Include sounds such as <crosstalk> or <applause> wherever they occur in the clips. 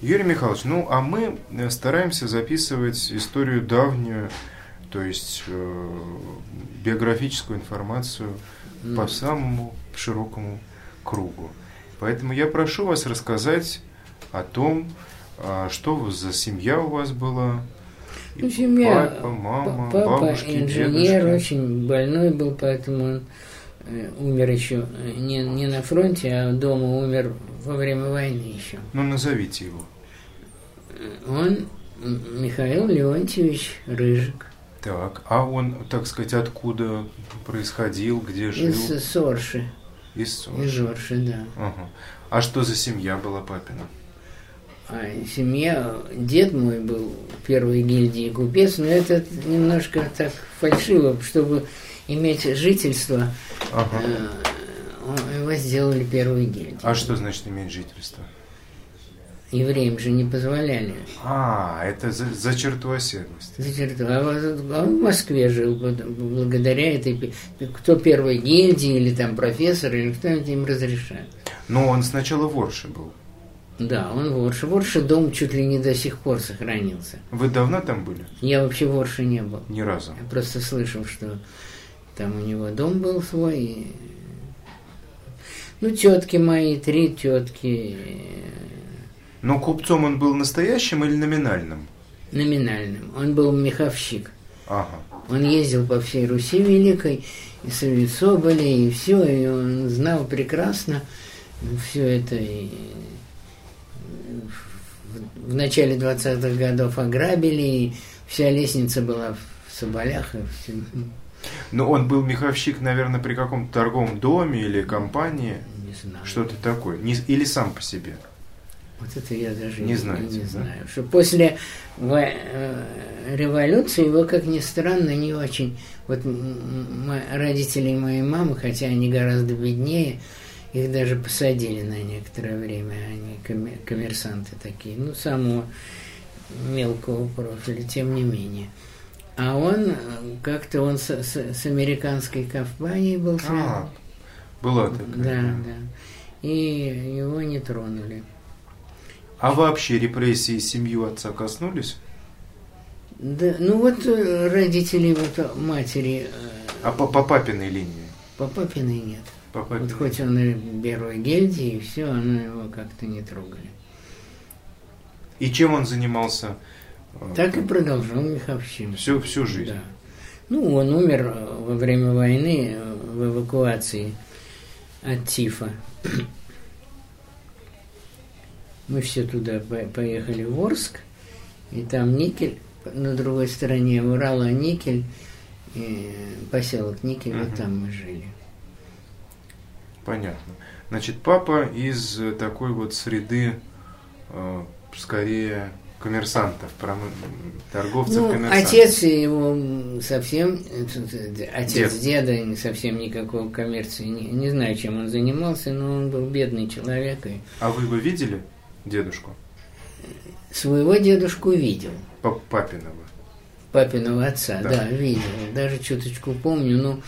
Юрий Михайлович, ну а мы э, стараемся записывать историю давнюю, то есть э, биографическую информацию mm. по самому широкому кругу. Поэтому я прошу вас рассказать о том, а, что за семья у вас была. Ну, семья, папа, мама, папа бабушки, инженер, дедушки. очень больной был, поэтому он э, умер еще не, не на фронте, а дома умер во время войны еще. Ну, назовите его. Он Михаил Леонтьевич Рыжик. Так, а он, так сказать, откуда происходил, где жил? Из Сорши. Из Сорши. Из Сорши, да. Ага. А что за семья была папина? А семья, дед мой был первой гильдии купец, но это немножко так фальшиво, чтобы иметь жительство, ага. э, его сделали первой гильдией. А что значит иметь жительство? Евреям же не позволяли. А, это за, за черту оседлости. За черту. А, а он в Москве жил благодаря этой... Кто первой гильдии, или там профессор, или кто-нибудь им разрешает. Но он сначала в Орше был. Да, он в Орше. В Орше дом чуть ли не до сих пор сохранился. Вы давно там были? Я вообще в Орше не был. Ни разу? Я просто слышал, что там у него дом был свой. И... Ну, тетки мои, три тетки. Но купцом он был настоящим или номинальным? Номинальным. Он был меховщик. Ага. Он ездил по всей Руси Великой, и Совет Соболи, и все, и он знал прекрасно все это. И в начале 20-х годов ограбили, и вся лестница была в Соболях. И все. Но он был меховщик, наверное, при каком-то торговом доме или компании? Не знаю. Что-то такое. Не, или сам по себе? Вот это я даже не, знаете, не да? знаю. Что после э, революции его, как ни странно, не очень... Вот родители моей мамы, хотя они гораздо беднее, их даже посадили на некоторое время, они коммерсанты такие, ну, самого мелкого профиля, тем не менее. А он как-то он с, с, с американской компанией был связан. А, была такая. Да, да. И его не тронули. А вообще репрессии семью отца коснулись? Да, ну вот э, родители вот матери. Э, а по, по папиной линии? По папиной нет. По Вот хоть он и первой гильдии, и все, но его как-то не трогали. И чем он занимался? Так и продолжал меховщину. Всю, всю жизнь? Да. Ну, он умер э, во время войны э, в эвакуации от Тифа. <clears throat> Мы все туда поехали в Орск, и там никель, на другой стороне Урала никель, поселок Никель, угу. вот там мы жили. Понятно. Значит, папа из такой вот среды, э, скорее, коммерсантов, промы... торговцев, ну, коммерсантов. Отец его совсем, отец Дед. деда не совсем никакого коммерции, не, не знаю, чем он занимался, но он был бедный человек. И... А вы его видели, дедушку? Своего дедушку видел. Папиного? Папиного отца, да, да видел. Даже чуточку помню, но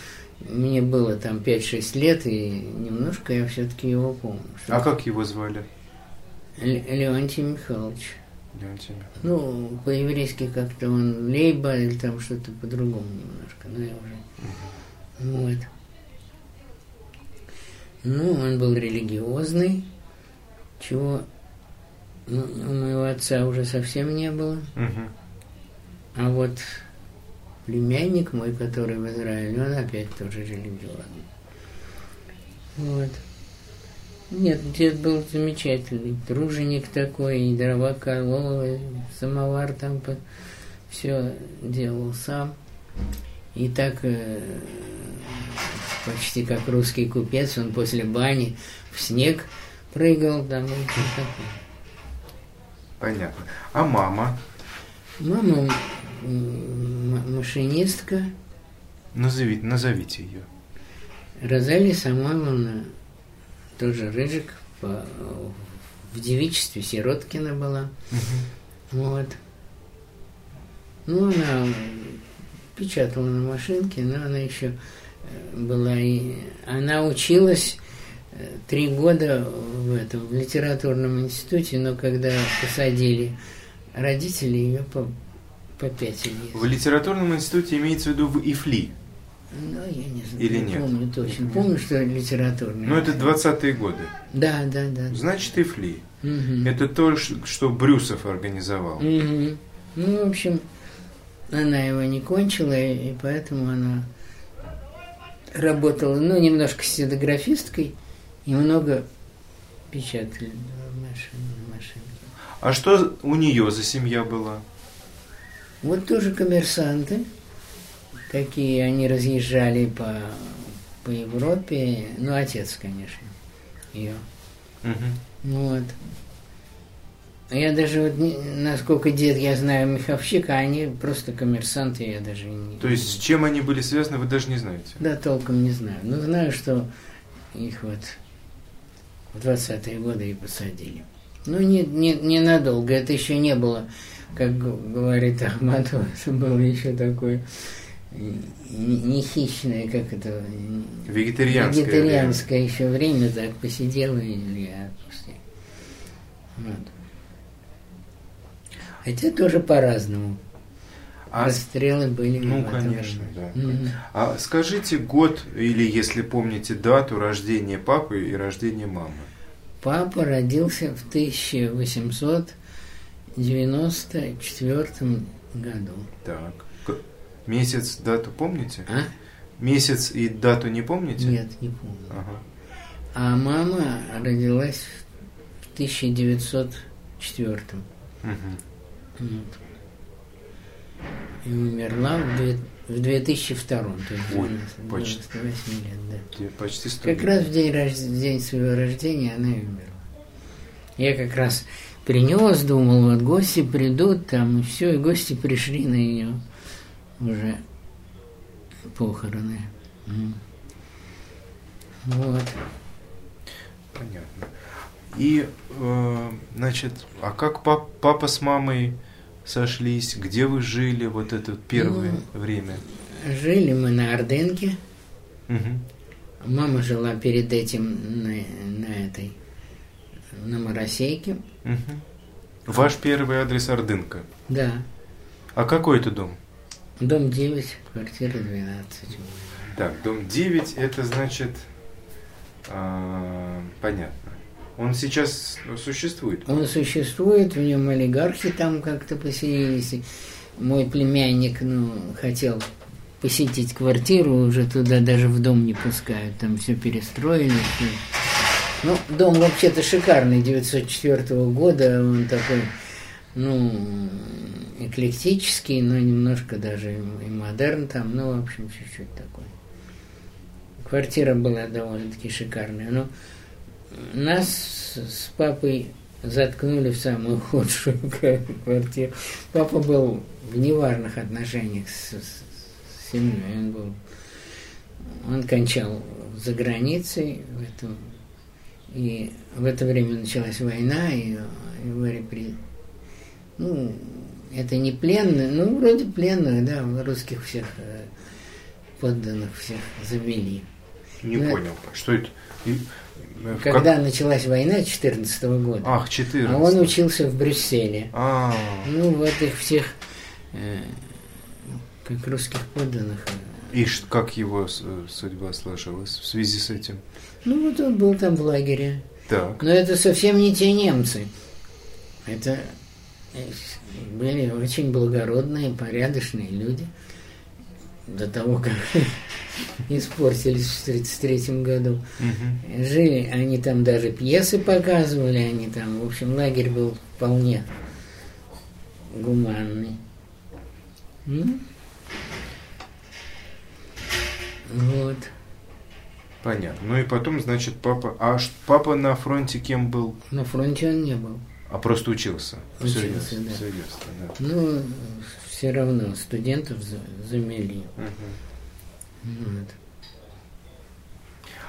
мне было там 5-6 лет, и немножко я все-таки его помню. А как его звали? Михайлович. Леонтий Михайлович. Ну, по-еврейски как-то он Лейба или там что-то по-другому немножко, но я уже... Угу. Вот. Ну, он был религиозный, чего ну, у моего отца уже совсем не было. Угу. А вот племянник мой, который в Израиле, он опять тоже религиозный. Вот. Нет, дед был замечательный, труженик такой, и дрова колол, и самовар там по... все делал сам. И так э, почти как русский купец, он после бани в снег прыгал там. Понятно. А мама? Мама машинистка. Назовите, назовите ее. Розалия Самойловна, тоже Рыжик, по, в девичестве Сироткина была. Угу. Вот. Ну, она печатала на машинке, но она еще э, была и... Она училась три года в этом в литературном институте, но когда посадили родители, ее по, попятили. В литературном институте имеется в виду в ИФЛИ? Ну, я не знаю. Или не нет? помню точно. Помню, что литературный. Ну, это 20-е годы. Да, да, да. Значит, ИФЛИ. Мгм. Это то, что Брюсов организовал. Мгм. Ну, в общем, она его не кончила, и поэтому она работала, ну, немножко стенографисткой и много печатали машине, машинке. А что у нее за семья была? Вот тоже коммерсанты, такие, они разъезжали по, по Европе, ну, отец, конечно, ее. Мгм. Вот. А Я даже вот, насколько дед, я знаю Миховщик, а они просто коммерсанты, я даже не... То есть, с чем они были связаны, вы даже не знаете? Да, толком не знаю. Но знаю, что их вот в 20-е годы и посадили. Ну, не, не, ненадолго. Это еще не было, как говорит Ахматова, <laughs> это было еще такое не хищное, как это, Вегетарианское. вегетарианское еще время, так посидела и отпустила. Вот. Хотя тоже по-разному. А, Расстрелы были. ну, конечно, время. да. Мгм. а скажите год, или если помните дату рождения папы и рождения мамы. Папа родился в 1894 году. Так. Месяц, дату помните? А? Месяц и дату не помните? Нет, не помню. Ага. А мама родилась в 1904. Мгм. Вот. И умерла в, две- в 2002. То есть Ой, 90 почти. 98 лет, да. Почти сто Как лет. раз в день, рож- день своего рождения она и умерла. Я как раз принес, думал, вот гости придут там, и все, и гости пришли на ее уже похороны. Вот. Понятно. И, э, значит, а как пап- папа с мамой сошлись? Где вы жили вот это первое Ну, время? Жили мы на Орденке. Мгм. Мама жила перед этим на, на этой, на Моросейке. Мгм. Ваш первый адрес Ордынка. Да. А какой это дом? Дом 9, квартира 12. Так, дом 9, это значит... а, понятно. Он сейчас существует? Он существует, в нем олигархи там как-то поселились. Мой племянник, ну, хотел посетить квартиру, уже туда даже в дом не пускают, там все перестроили. Ну, дом вообще-то шикарный, 904 года, он такой, ну, эклектический, но немножко даже и модерн там, ну, в общем, чуть-чуть такой. Квартира была довольно-таки шикарная, но нас с- папой заткнули в самую худшую <laughs> квартиру. Папа был в неважных отношениях с- с семьей. Он был, он кончал за границей в этом, и в это время началась война, и его репри... Ну, это не пленные, ну, вроде пленных, да, русских всех э, подданных всех завели. Не Ну, понял. Что это? И, э, Когда как- началась война 14 года, Ах, 14. а он учился в Брюсселе. А, Ну, вот их всех, э, как русских подданных. э, и как его судьба сложилась в связи с этим? Ну, вот он был там в лагере. Так. Но это совсем не те немцы. Это были очень благородные, порядочные люди. До того, как <laughs> испортились в 1933 году. Мгм. Жили, они там даже пьесы показывали, они там, в общем, лагерь был вполне гуманный. М? Вот. Понятно. Ну и потом, значит, папа... А папа на фронте кем был? На фронте он не был. А просто учился. Учился, ясно, да. всё ясно, да. Ну, все равно студентов за- замели. Мгм. Вот.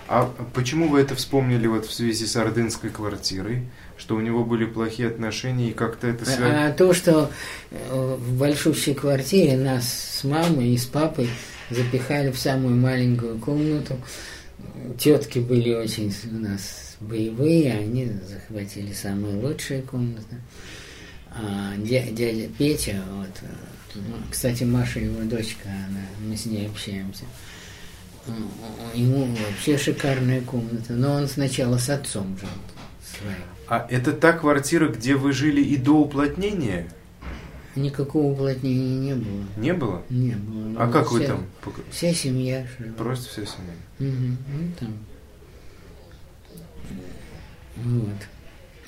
А почему вы это вспомнили вот в связи с ордынской квартирой? Что у него были плохие отношения и как-то это связано? А то, что э, в большущей квартире нас с мамой и с папой запихали в самую маленькую комнату, тетки были очень у нас боевые, они захватили самые лучшие комнаты. А дядя, дядя Петя, вот, ну, кстати, Маша его дочка, она, мы с ней общаемся. Ему вообще шикарная комната, но он сначала с отцом жил своим. А это та квартира, где вы жили и до уплотнения? Никакого уплотнения не было. Не было? Не было. А Ну, как вы вся- там? Вся семья жила. Просто вся семья. Мгм, ну, там. Вот.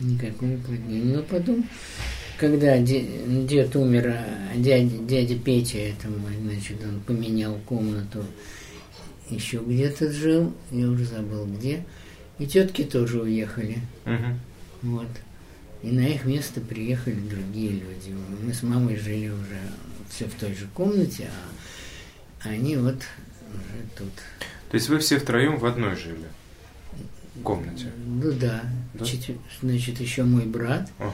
Никакого уплотнения. Но потом, когда де- дед умер, а дядя, дядя Петя, это мой, значит, он поменял комнату, еще где-то жил, я уже забыл где. И тетки тоже уехали. Мгм. Вот. И на их место приехали другие люди. Мы с мамой жили уже все в той же комнате, а они вот уже тут. То есть вы все втроем в одной жили? Комнате? Ну да. Да? Четвер- Значит, еще мой брат, Ага.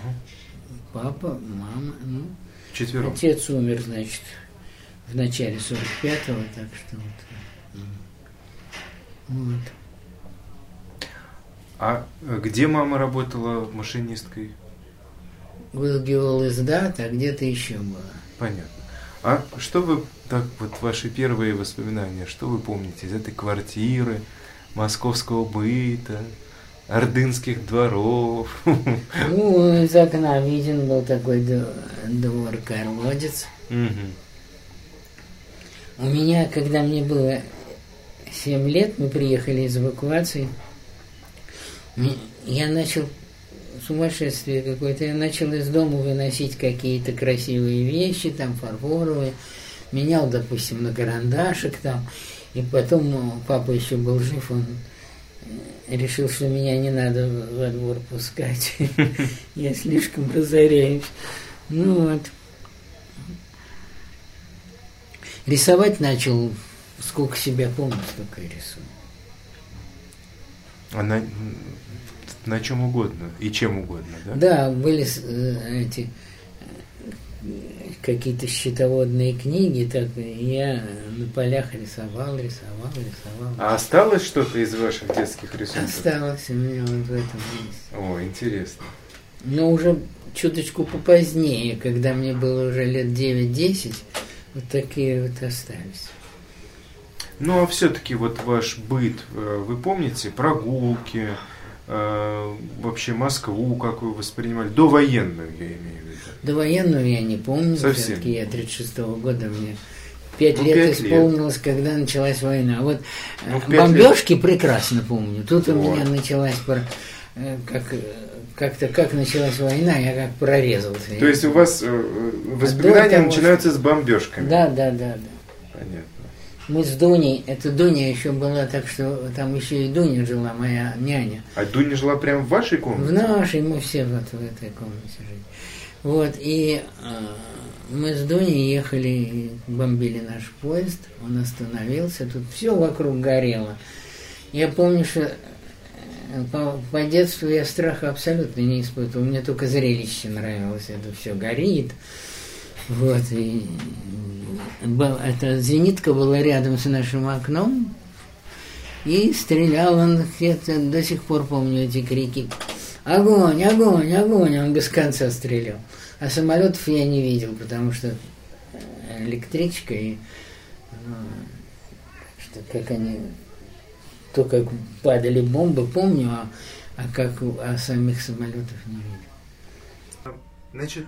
папа, мама. Ну, Четвером. отец умер, значит, в начале 45-го, так что вот. м. Вот. А э, где мама работала машинисткой? Был геолиздат, а где-то еще было. Понятно. А что вы, так вот ваши первые воспоминания, что вы помните из этой квартиры, московского быта, ордынских дворов? Ну, из окна виден был такой двор колодец. Мгм. У меня, когда мне было 7 лет, мы приехали из эвакуации, я начал сумасшествие какое-то, я начал из дома выносить какие-то красивые вещи, там фарфоровые, менял, допустим, на карандашик там, и потом ну, папа еще был жив, он э, решил, что меня не надо во двор пускать, <laughs> я слишком разоряюсь. Ну вот. Рисовать начал, сколько себя помню, столько и рисую. А на, на чем угодно и чем угодно, да? Да, были э, эти э, какие-то счетоводные книги, так я на полях рисовал, рисовал, рисовал. А осталось что-то из ваших детских рисунков? Осталось у меня вот в этом есть. О, интересно. Но уже чуточку попозднее, когда мне было уже лет 9-10, вот такие вот остались. Ну, а все-таки вот ваш быт, э, вы помните прогулки, вообще Москву, как вы воспринимали, довоенную, я имею в виду? Довоенную я не помню, Совсем. все-таки я 36-го года, мне пять Ну, лет пять лет. исполнилось, когда началась война. А Вот Ну, э, бомбежки прекрасно помню. Тут у Вот. меня началась пор- э, как э, как-то как началась война, я как прорезался. То есть у вас э, воспоминания того, начинаются с бомбежками? Да, да, да, да. Понятно. Мы с Дуней, это Дуня еще была, так что там еще и Дуня жила, моя няня. А Дуня жила прямо в вашей В комнате? нашей мы все вот в этой комнате жили. Вот, и э, мы с Дуней ехали, бомбили наш поезд, он остановился, тут все вокруг горело. Я помню, что э, по, по детству я страха абсолютно не испытывал, мне только зрелище нравилось, это все горит. Вот, и был- эта зенитка была рядом с нашим окном, и стрелял он, где-то до сих пор помню эти крики. Огонь, огонь, огонь, он без конца стрелял. А самолетов я не видел, потому что э, электричка и ну, что как они то как падали бомбы, помню, а, а как а самих самолетов не видел. Значит,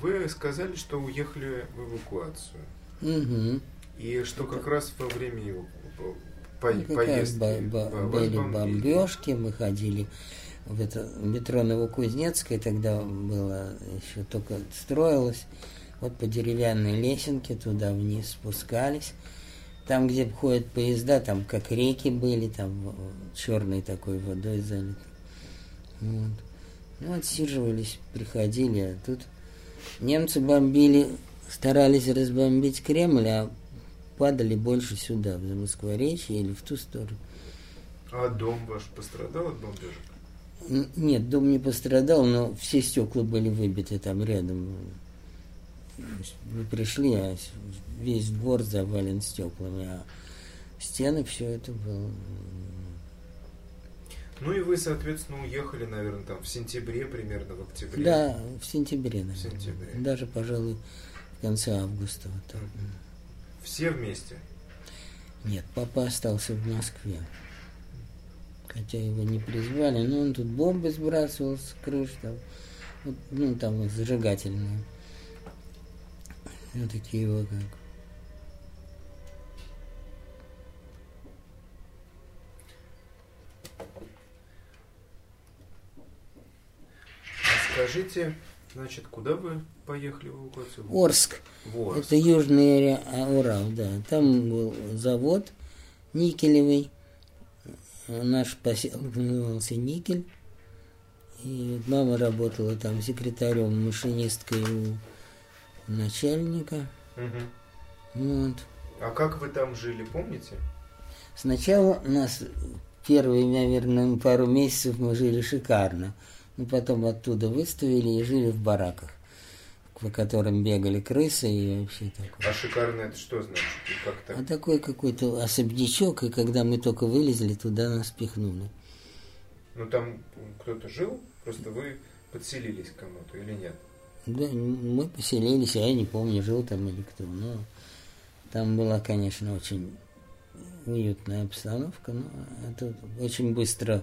вы сказали, что уехали в эвакуацию. Угу. И что как раз во время его по- Ну, поездки были бомбежки, мы ходили в это метро Новокузнецкое, тогда было еще только строилось. Вот по деревянной лесенке туда вниз спускались. Там, где ходят поезда, там как реки были, там черной такой водой залиты. Вот. Ну, отсиживались, приходили, а тут немцы бомбили, старались разбомбить Кремль, а падали больше сюда, в Москворечье или в ту сторону. А дом ваш пострадал от бомбежек? Нет, дом не пострадал, но все стекла были выбиты там рядом. Мы пришли, а весь двор завален стеклами, а стены, все это было. Ну и вы, соответственно, уехали, наверное, там в сентябре примерно, в октябре. Да, в сентябре, наверное. В сентябре. Даже, пожалуй, в конце августа. Вот так. Все вместе? Нет, папа остался в Москве. Хотя его не призвали, но он тут бомбы сбрасывал с крыш, там, ну, там вот зажигательные. Вот такие его как. А скажите, значит, куда вы поехали в эвакуацию? Орск. В Орск. Это южный а, Урал, да. Там был завод никелевый. Наш поселок назывался Никель. И вот мама работала там секретарем, машинисткой у начальника. Мгм. Вот. А как вы там жили, помните? Сначала нас первые, наверное, пару месяцев мы жили шикарно. Но потом оттуда выставили и жили в бараках, по которым бегали крысы и вообще такое. А шикарно это что значит? И как А так? такой какой-то особнячок, и когда мы только вылезли, туда нас пихнули. Ну там кто-то жил, просто вы подселились к кому-то или нет? Да, мы поселились, а я не помню, жил там или кто. Но там была, конечно, очень уютная обстановка, но это очень быстро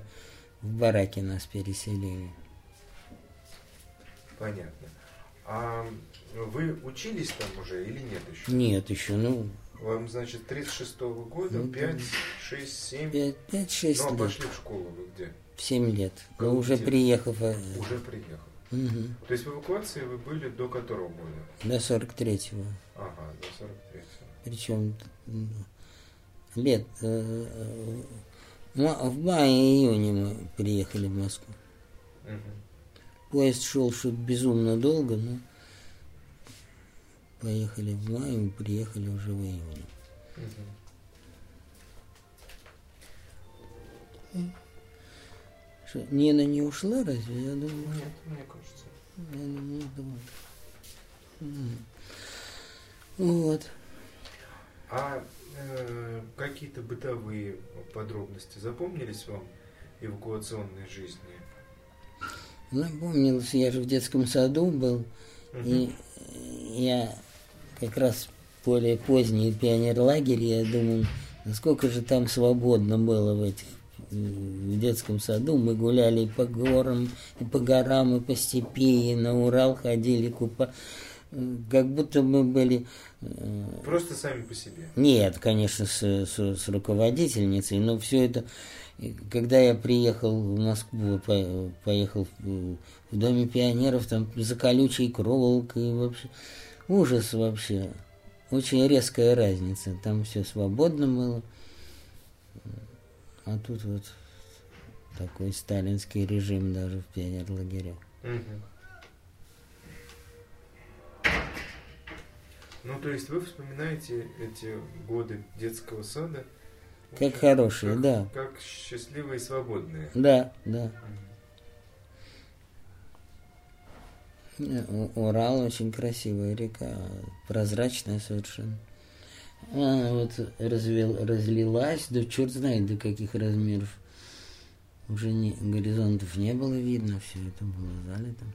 в бараке нас переселили. Понятно. А вы учились там уже или нет еще? Нет, еще, ну, Вам, значит, 36-го года, Ну, да. 5, 6, 7. 5-6 Ну, а лет, пошли в школу вы где? в 7 лет. Как Но уже где? приехав э, Уже приехал. мгм, То есть в эвакуации вы были до которого года? до 43-го. Ага, до 43-го. Причем лет э, э, в мае-июне мы приехали в Москву. Мгм. Поезд шел что-то безумно долго, но поехали в мае, мы приехали уже в июне. Что, Нина не ушла разве? Я думаю, Нет, мне кажется. я не думаю. Вот. А э, какие-то бытовые подробности запомнились вам эвакуационной жизни? Напомнилось, я же в детском саду был, Мгм. и я как раз более поздний пионерлагерь, я думаю, насколько же там свободно было в этих в детском саду. Мы гуляли и по горам, и по горам, и по степи, и на Урал ходили, купа... как будто мы были... э, Просто сами по себе. нет, конечно, с, с, с руководительницей, но все это, и когда я приехал в Москву, по- поехал в, Доме пионеров, там за колючей проволокой, вообще, ужас вообще. Очень резкая разница. Там все свободно было. А тут вот такой сталинский режим даже в пионерлагерях. Мгм. Ну, то есть вы вспоминаете эти годы детского сада Как хорошие, как, да. как счастливые и свободные. Да, да. Э, Урал очень красивая река, прозрачная совершенно. Она вот развел, разлилась, да черт знает до каких размеров. Уже не, горизонтов не было видно, все это было залито.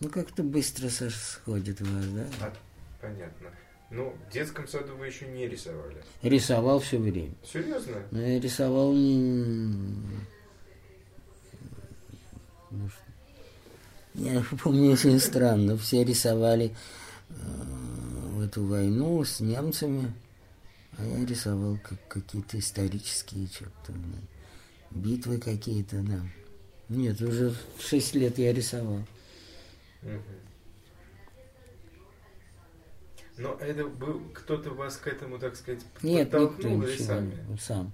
Ну как-то быстро со- сходит у вас, да? А, понятно. Ну, в детском саду вы еще не рисовали. Рисовал все время. Серьезно? Но я рисовал не... ну, Я <laughs> помню очень странно. Все рисовали э, в эту войну с немцами, а я рисовал как какие-то исторические что-то, битвы какие-то, да. Нет, уже шесть лет я рисовал. Мгм. Но это был кто-то вас к этому, так сказать, Нет, никто подтолкнул или ничего, сами? сам.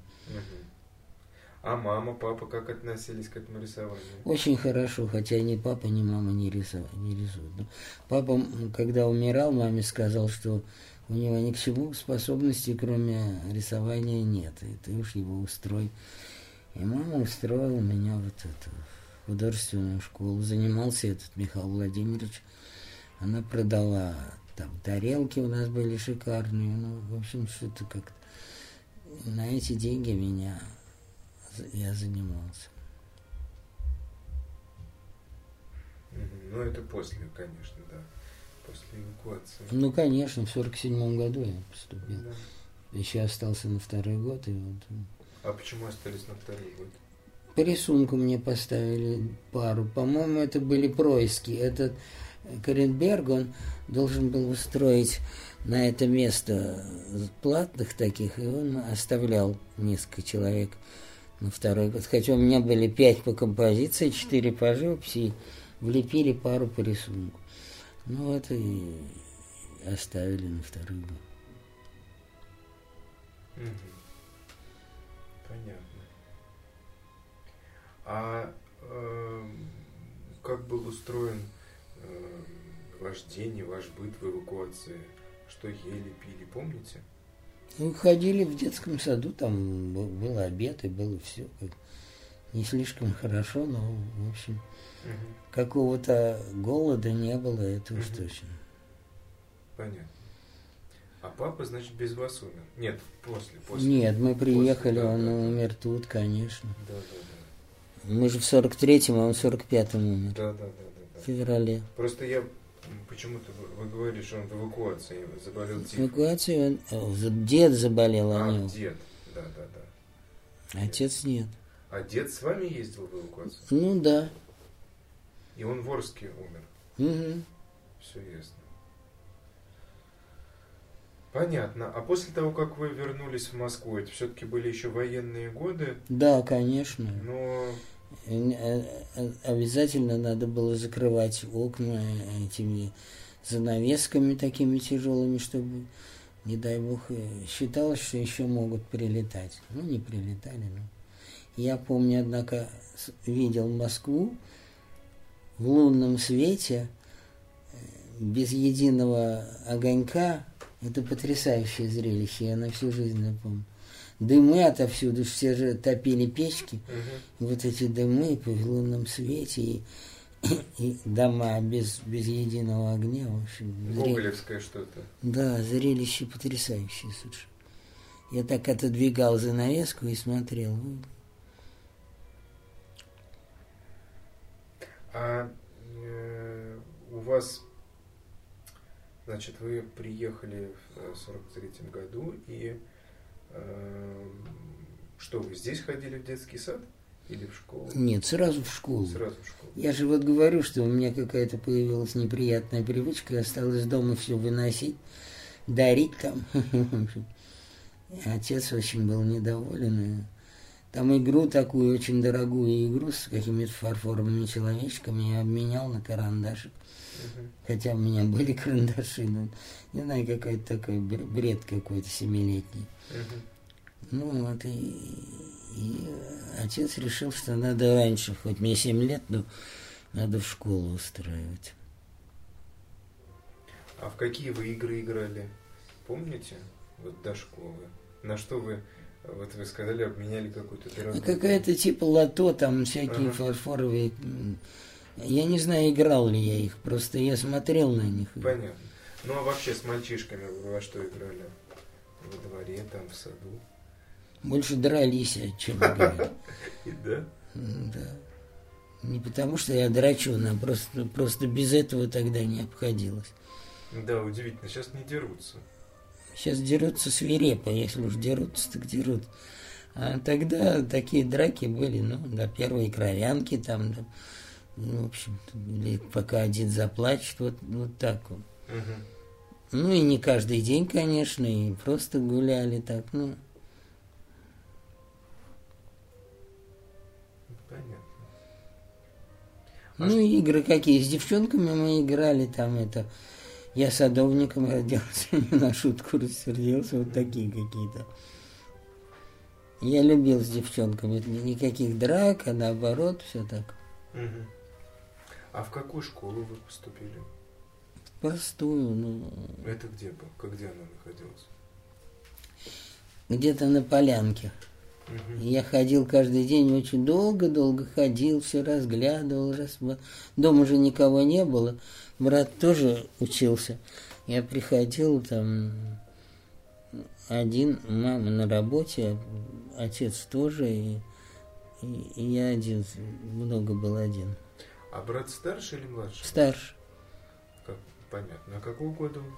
А мама, папа как относились к этому рисованию? Очень хорошо, хотя ни папа, ни мама не рисовали, не рисуют. Но папа, м, когда умирал, маме сказал, что у него ни к чему способностей, кроме рисования, нет. И ты уж его устрой. И мама устроила меня вот эту художественную школу. Занимался этот Михаил Владимирович. Она продала там тарелки у нас были шикарные. Ну, в общем, что-то как-то на эти деньги меня я занимался. Ну, это после, конечно, да. После эвакуации. Ну, конечно, в сорок седьмом году я поступил. Да. Еще остался на второй год, и вот А почему остались на второй год? по рисунку мне поставили пару. По-моему, это были происки. Этот Коренберг, он должен был устроить на это место платных таких, и он оставлял несколько человек на второй год. Хотя у меня были пять по композиции, четыре по живописи, влепили пару по рисунку. Ну, это и оставили на второй год. Понятно. А эм, как был устроен ваш день и ваш быт в эвакуации? Что ели, пили, помните? Ну, ходили в детском саду, там был, был обед и было все. Не слишком хорошо, но, в общем, какого-то голода не было, это уж Мгм. точно. Понятно. А папа, значит, без вас умер? Нет, после, после. Нет, мы приехали, да, он да, да. умер тут, конечно. Да, да, Мы же в 43-м, а он в 45-м умер. да. Да, да, В феврале. Просто я почему-то вы, говорили, что он в эвакуации заболел тифом. Эвакуации он... э, Дед заболел, а А, не дед. Да, да, да. Отец нет. А дед с вами ездил в эвакуацию? Ну да. И он в Орске умер. Мгм. Все ясно. Понятно. А после того, как вы вернулись в Москву, это все-таки были еще военные годы, Да, конечно. но Обязательно надо было закрывать окна этими занавесками такими тяжелыми, чтобы, не дай бог, э, считалось, что еще могут прилетать. Ну, не прилетали, но... Я помню, однако, видел Москву в лунном свете, э, без единого огонька. Это потрясающее зрелище, я на всю жизнь запомню. Дымы отовсюду, все же топили печки. Мгм. Вот эти дымы при лунном свете и, <coughs> и дома без, без единого огня, в общем. гоголевское что-то. Да, зрелище потрясающее совершенно. Я так отодвигал занавеску и смотрел. А э, у вас, значит, вы приехали в сорок третьем году и что вы здесь ходили в детский сад или в школу? Нет, сразу в школу. Сразу в школу. Я же вот говорю, что у меня какая-то появилась неприятная привычка, я осталось дома все выносить, дарить там. <laughs> Отец очень был недоволен. Там игру такую, очень дорогую игру с какими-то фарфоровыми человечками я обменял на карандашик. Хотя у меня были карандаши, но не знаю, какой-то такой бр- бред какой-то семилетний. Ну вот и, и отец решил, что надо раньше, хоть мне 7 лет, но надо в школу устраивать. А в какие вы игры играли? Помните? Вот до школы. На что вы, вот вы сказали, обменяли какую-то А дорогую... какая-то типа лото, там всякие Ага. фарфоровые. Я не знаю, играл ли я их, просто я смотрел на них. Понятно. Ну а вообще с мальчишками вы во что играли? Во дворе, там, в саду? Больше дрались, а чем <laughs> играли. Да? Да. Не потому, что я драчун, а просто, просто без этого тогда не обходилось. Да, удивительно. Сейчас не дерутся. Сейчас дерутся свирепо, если уж дерутся, так дерут. А тогда такие драки были, ну, до первой кровянки там, да, ну, в общем, или пока один заплачет, вот, вот так вот. Мгм. Ну и не каждый день, конечно, и просто гуляли так, ну, Понятно. А ну и игры какие, с девчонками мы играли там, это, я садовником родился, <laughs> на шутку рассердился, вот такие какие-то. Я любил с девчонками, никаких драк, а наоборот, все так. Мгм. А в какую школу вы поступили? Простую, ну, Это где был? Как где она находилась? где-то на полянке. И Я ходил каждый день, очень долго-долго ходил, все разглядывал. Раз... Дома уже никого не было. Брат тоже учился. Я приходил там, один, мама на работе, отец тоже, и, и, и я один, много был один. А брат старше или младше? Старше, Как, понятно. А какого года он?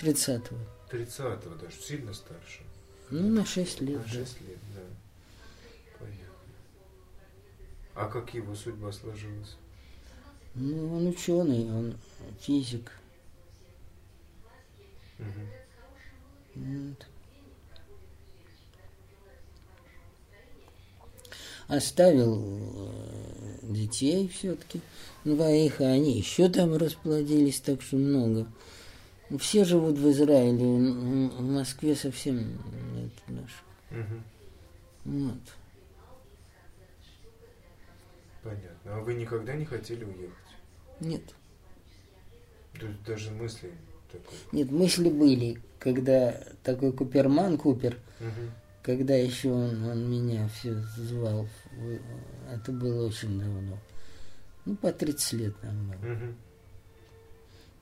30-го. 30-го даже, сильно старше. Ну, на 6 лет. На да. 6 лет, да. Понятно. А как его судьба сложилась? Ну, он ученый, он физик. Мгм. Вот. Оставил э, детей все-таки двоих, а они еще там расплодились, так что много. Все живут в Израиле, в Москве совсем нет наших. Мгм. Вот. Понятно. А вы никогда не хотели уехать? Нет. Есть даже мысли такой. Нет, мысли были, когда такой Куперман, Купер, Мгм. Когда еще он, он меня все звал, это было очень давно. Ну, по 30 лет нам было. Мгм.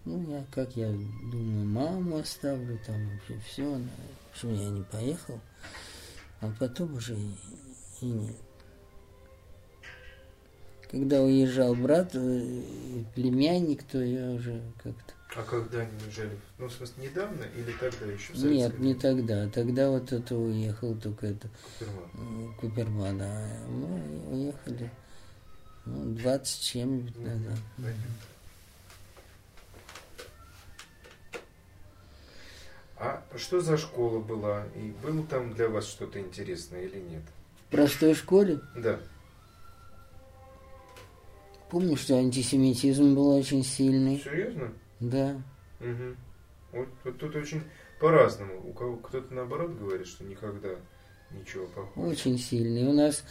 Ну, я, как я думаю, маму оставлю, там вообще все. Общем, я не поехал. А потом уже и, и нет. Когда уезжал брат, э, племянник, то я уже как-то... А когда они уезжали? Ну, в смысле, недавно или тогда еще? Нет, не тогда. Тогда вот это уехал только это Куперман. Куперман. А мы уехали ну, 20 с чем-нибудь Мгм. назад. Понятно. А что за школа была? И было там для вас что-то интересное или нет? В простой школе Да. помню, что антисемитизм был очень сильный. Серьезно? Да. Угу. Вот, вот тут очень по-разному. У кого кто-то наоборот говорит, что никогда ничего похожего. Очень сильный. У нас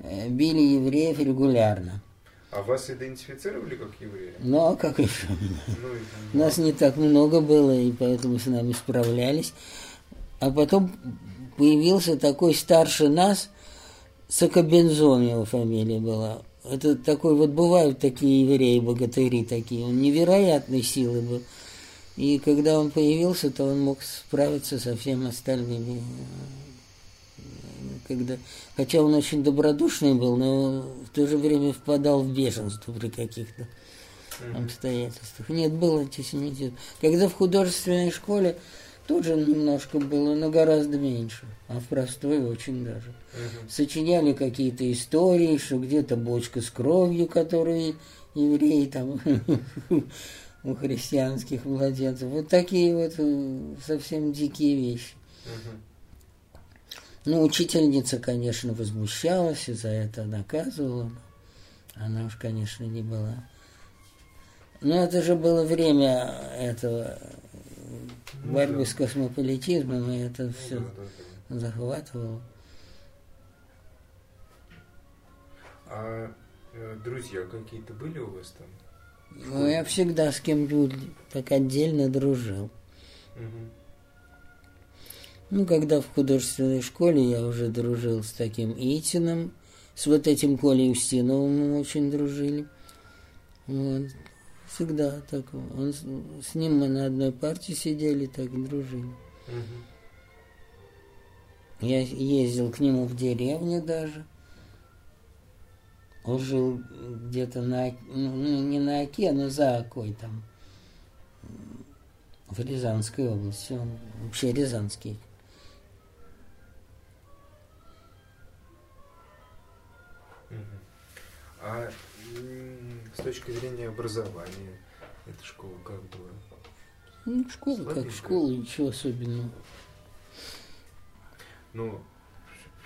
э, били евреев регулярно. А вас идентифицировали как еврея? Ну, а как еще? Ну, и- <laughs> Нас не так много было, и поэтому с нами справлялись. А потом появился такой старше нас, Сакабензон его фамилия была. Это такой, вот бывают такие евреи, богатыри такие. Он невероятной силы был. И когда он появился, то он мог справиться со всеми остальными. Когда, хотя он очень добродушный был, но в то же время впадал в бешенство при каких-то обстоятельствах. Нет, был антисемитизм. Когда в художественной школе тоже немножко было, но гораздо меньше. А в простой очень даже. Мгм. Сочиняли какие-то истории, что где-то бочка с кровью, которую евреи там <laughs> у христианских младенцев. Вот такие вот э, совсем дикие вещи. Ну, учительница, конечно, возмущалась и за это наказывала. Она уж, конечно, не была. Но это же было время этого борьбы с космополитизмом, и это все захватывало. А э, друзья какие-то были у вас там? Ну, я всегда с кем-нибудь так отдельно дружил. Мгм. Ну, когда в художественной школе я уже дружил с таким Итином, с вот этим Колей Устиновым мы очень дружили. Вот. Всегда так. Он, с- с ним мы на одной партии сидели, так и дружили. Мгм. Я ездил к нему в деревню даже. Он жил где-то на, ну, ну, не на Оке, но за Окой там. В Рязанской области. Он вообще рязанский. А с точки зрения образования, эта школа как была? Ну, школа как Слабенькая. школа, ничего особенного. Ну,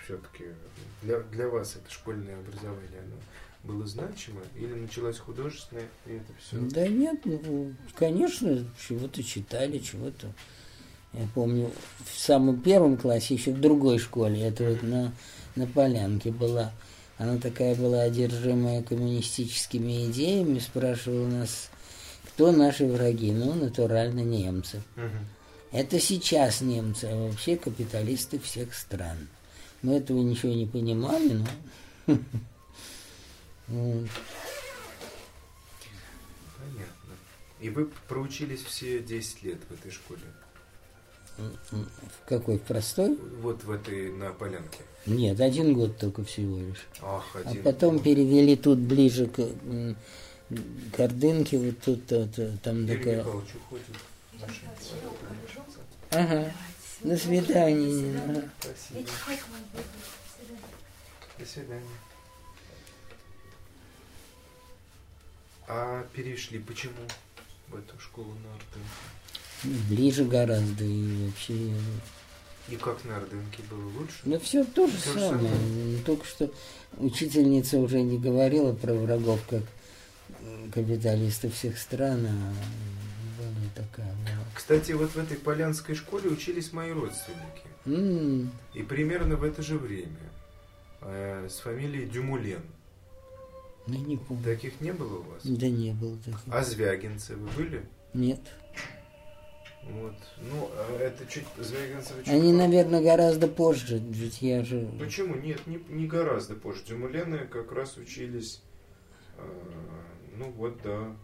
все-таки для, для вас это школьное образование, оно было значимо? Или началось художественное, и это все? Да нет, ну, конечно, чего-то читали, чего-то. Я помню, в самом первом классе, еще в другой школе, это вот на, на Полянке была. Она такая была одержимая коммунистическими идеями, спрашивала нас, кто наши враги. Ну, натурально немцы. Это сейчас немцы, а вообще капиталисты всех стран. Мы этого ничего не понимали, но... <laughs> Понятно. И вы проучились все 10 лет в этой школе? В какой? В простой? Вот в этой, на полянке. Нет, один год только всего лишь. Ах, А один. потом перевели тут ближе к, м, к Ордынке, вот тут вот, там Юрий такая... Михайлович уходит. Наши. Ага. До свидания. Спасибо. До свидания. А перешли почему в эту школу на Ордынке? Ближе гораздо и вообще... И как на Ордынке было лучше? Ну все то же То же самое. самое. Только что учительница уже не говорила про врагов как капиталистов всех стран, а более такая была. Кстати, вот в этой полянской школе учились мои родственники. М, И примерно в это же время. э, с фамилией Дюмулен. Я не помню. Таких не было у вас? Да не было таких. А Звягинцы вы были? Нет. Вот. Ну, а это чуть Звягинцевы чуть Они, наверное, гораздо позже, ведь я же... Почему? Нет, не, не гораздо позже. Дюмулены как раз учились, э, ну вот, да,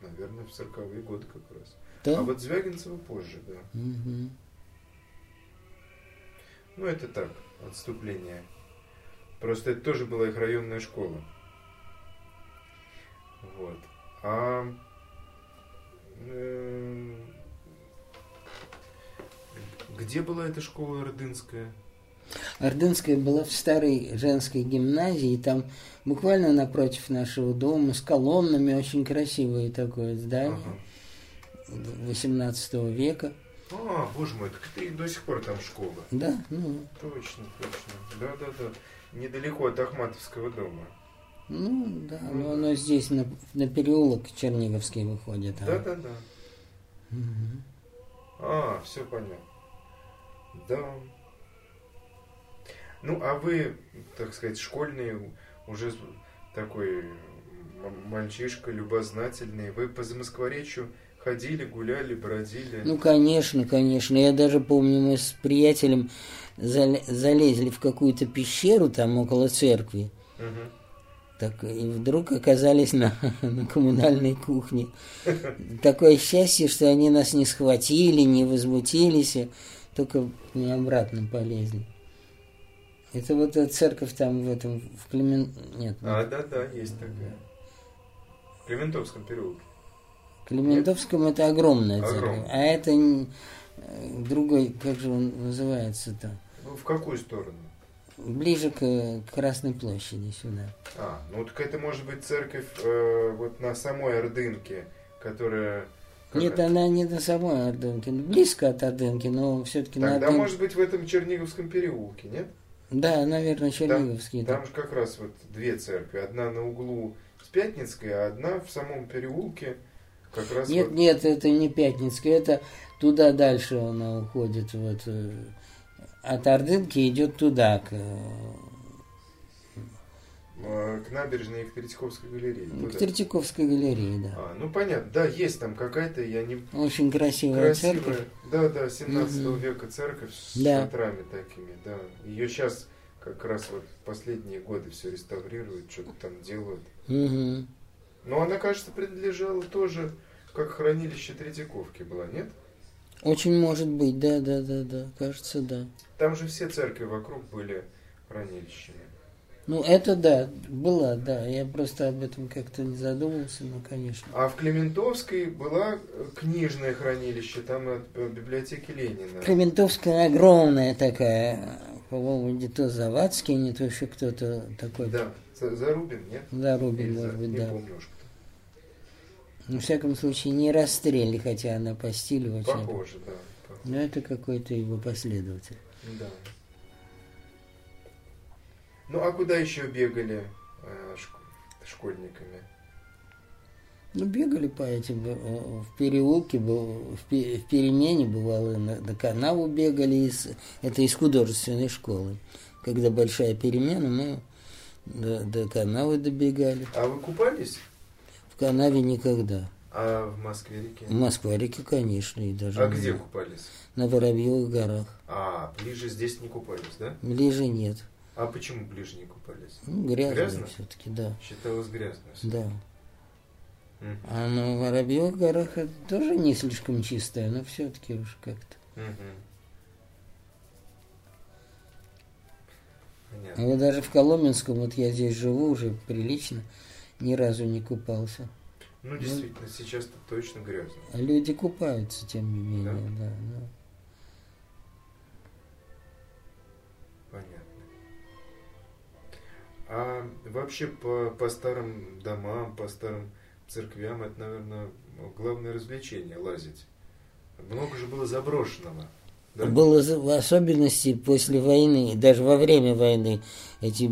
наверное, в 40-е годы как раз. Да? А вот Звягинцева позже, да. Мгм. Ну, это так, отступление. Просто это тоже была их районная школа. Вот. А э, где была эта школа ордынская? Ордынская была в старой женской гимназии, там буквально напротив нашего дома, с колоннами, очень красивое такое здание Ага. 18 века. А, боже мой, так это и до сих пор там школа. Да, ну, Точно, точно. Да, да, да. Недалеко от Ахматовского дома. ну да, но оно здесь на, на переулок Черниговский выходит. а. Да, да, да. Мгм. А, все понятно. Да. Ну, а вы, так сказать, школьный, уже такой мальчишка, любознательный. Вы по Замоскворечью ходили, гуляли, бродили? Ну, конечно, конечно. Я даже помню, мы с приятелем зале- залезли в какую-то пещеру там около церкви. Мгм. Так, и вдруг оказались на, <laughs> на коммунальной кухне. <laughs> Такое счастье, что они нас не схватили, не возмутились, только не обратно полезли. Это вот эта церковь там в этом, в Клемен... Нет, А, да, да, есть такая. В Клементовском переулке. в Клементовском это огромная церковь, Огромная. а это э, другой, как же он называется-то? Ну, в какую сторону? Ближе к, к Красной площади сюда. А, ну так это может быть церковь э, вот на самой Ордынке, которая... как Нет, это? она не до самой Ордынки, близко от Ордынки, но все-таки на Ордынке- может быть, в этом Черниговском переулке, нет? Да, наверное, Черниговский. Там же как раз вот две церкви. Одна на углу с Пятницкой, а одна в самом переулке как раз Нет, вот... нет, это не Пятницкая, это туда дальше она уходит. Вот, э, от Ордынки идет туда, к, э, к набережной их Третьяковской галереи. Третьяковской галерее, да. А, ну понятно, да, есть там какая-то, я не... Очень красивая церковь. Красивая, да, да, 17 Мгм. века церковь с Да. шатрами такими, да. Ее сейчас как раз вот последние годы все реставрируют, что-то там делают. Мгм. Но она, кажется, принадлежала тоже как хранилище Третьяковки была, нет? Очень может быть, да, да, да, да, кажется, да. Там же все церкви вокруг были хранилищами. Ну, это да, была, да. Я просто об этом как-то не задумывался, но, конечно. А в Клементовской была книжное хранилище, там от э, библиотеки Ленина. Крементовская огромная такая, по-моему, не то Завадский, не то еще кто-то такой. Да, За- Зарубин, нет? Да, Рубин, Или За- может быть, не да. помню уж кто. Во всяком случае, не расстрели, хотя она по стилю очень. Похоже, да. похоже. Но это какой-то его последователь. Да. Ну а куда еще бегали э, шк- школьниками? Ну, бегали по этим, э, в переулке, в пе- в перемене бывало, на, до канаву бегали, из, это из художественной школы. Когда большая перемена, мы до, до канавы добегали. А вы купались? В канаве никогда. А в Москве-реке? В Москва-реке, конечно, и даже А на- где купались? на Воробьевых горах. А, ближе здесь не купались, да? Ближе нет. А почему ближе не купались? Ну, грязно, Грязно? все-таки, да. Считалось грязно. Да. Мгм. А на Воробьевых горах это тоже не слишком чистое, но все-таки уж как-то. А Понятно. вот даже в Коломенском, вот я здесь живу уже прилично, ни разу не купался. Ну, действительно, сейчас-то точно грязно. Люди купаются, тем не менее, Да? да. да. А вообще по, по старым домам, по старым церквям, это, наверное, главное развлечение лазить. Много же было заброшенного. Да? Было в особенности после войны, даже во время войны, эти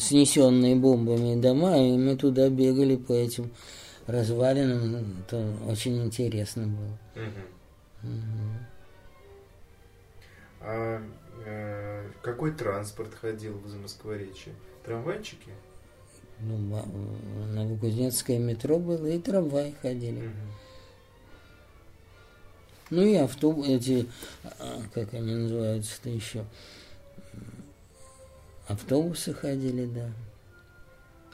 снесенные бомбами дома, и мы туда бегали по этим развалинам, это очень интересно было. Мгм. Мгм. А э, какой транспорт ходил в Замоскворечье? Трамвайчики? Ну, Новокузнецкое метро было, и трамваи ходили. Мгм. Ну и автобус, эти, а, как они называются-то еще, автобусы ходили, да.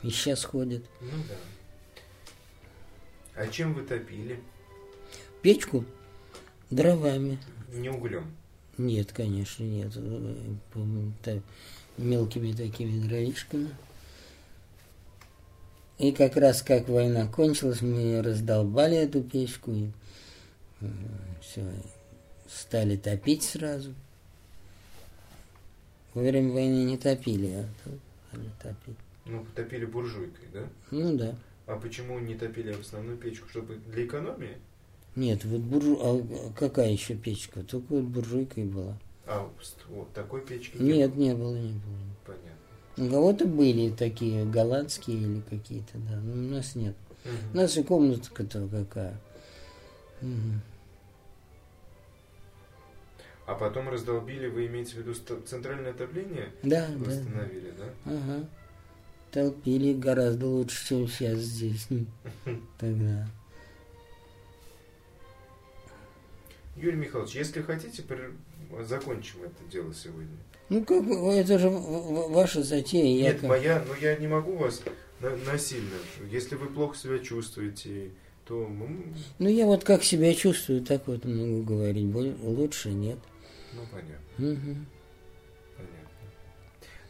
И сейчас ходят. Ну да. А чем вы топили? Печку дровами. Не углем. Нет, конечно, нет. Э, по- та- мелкими такими дровишками. И как раз как война кончилась, мы раздолбали эту печку и все, стали топить сразу. Во время войны не топили, а стали топить. Ну, топили буржуйкой, да? Ну да. А почему не топили в основную печку? Чтобы для экономии? Нет, вот буржу... А какая еще печка? Только вот буржуйка и была. А, вот такой печки Нет, было? не было, не было. Понятно. У кого-то были такие голландские или какие-то, да. Но у нас нет. У Мгм. нас и комнатка-то какая. Мгм. А потом раздолбили, вы имеете в виду центральное отопление? Да, да. Восстановили, да? Ага. Толпили гораздо лучше, чем сейчас здесь. <laughs> Тогда. Юрий Михайлович, если хотите, пр- закончим это дело сегодня. Ну как, вы- это же ваша затея. я Нет, как- моя, но я не могу вас на- насильно. Если вы плохо себя чувствуете, то Ну я вот как себя чувствую, так вот могу говорить. Лучше нет. ну понятно, Мгм. понятно.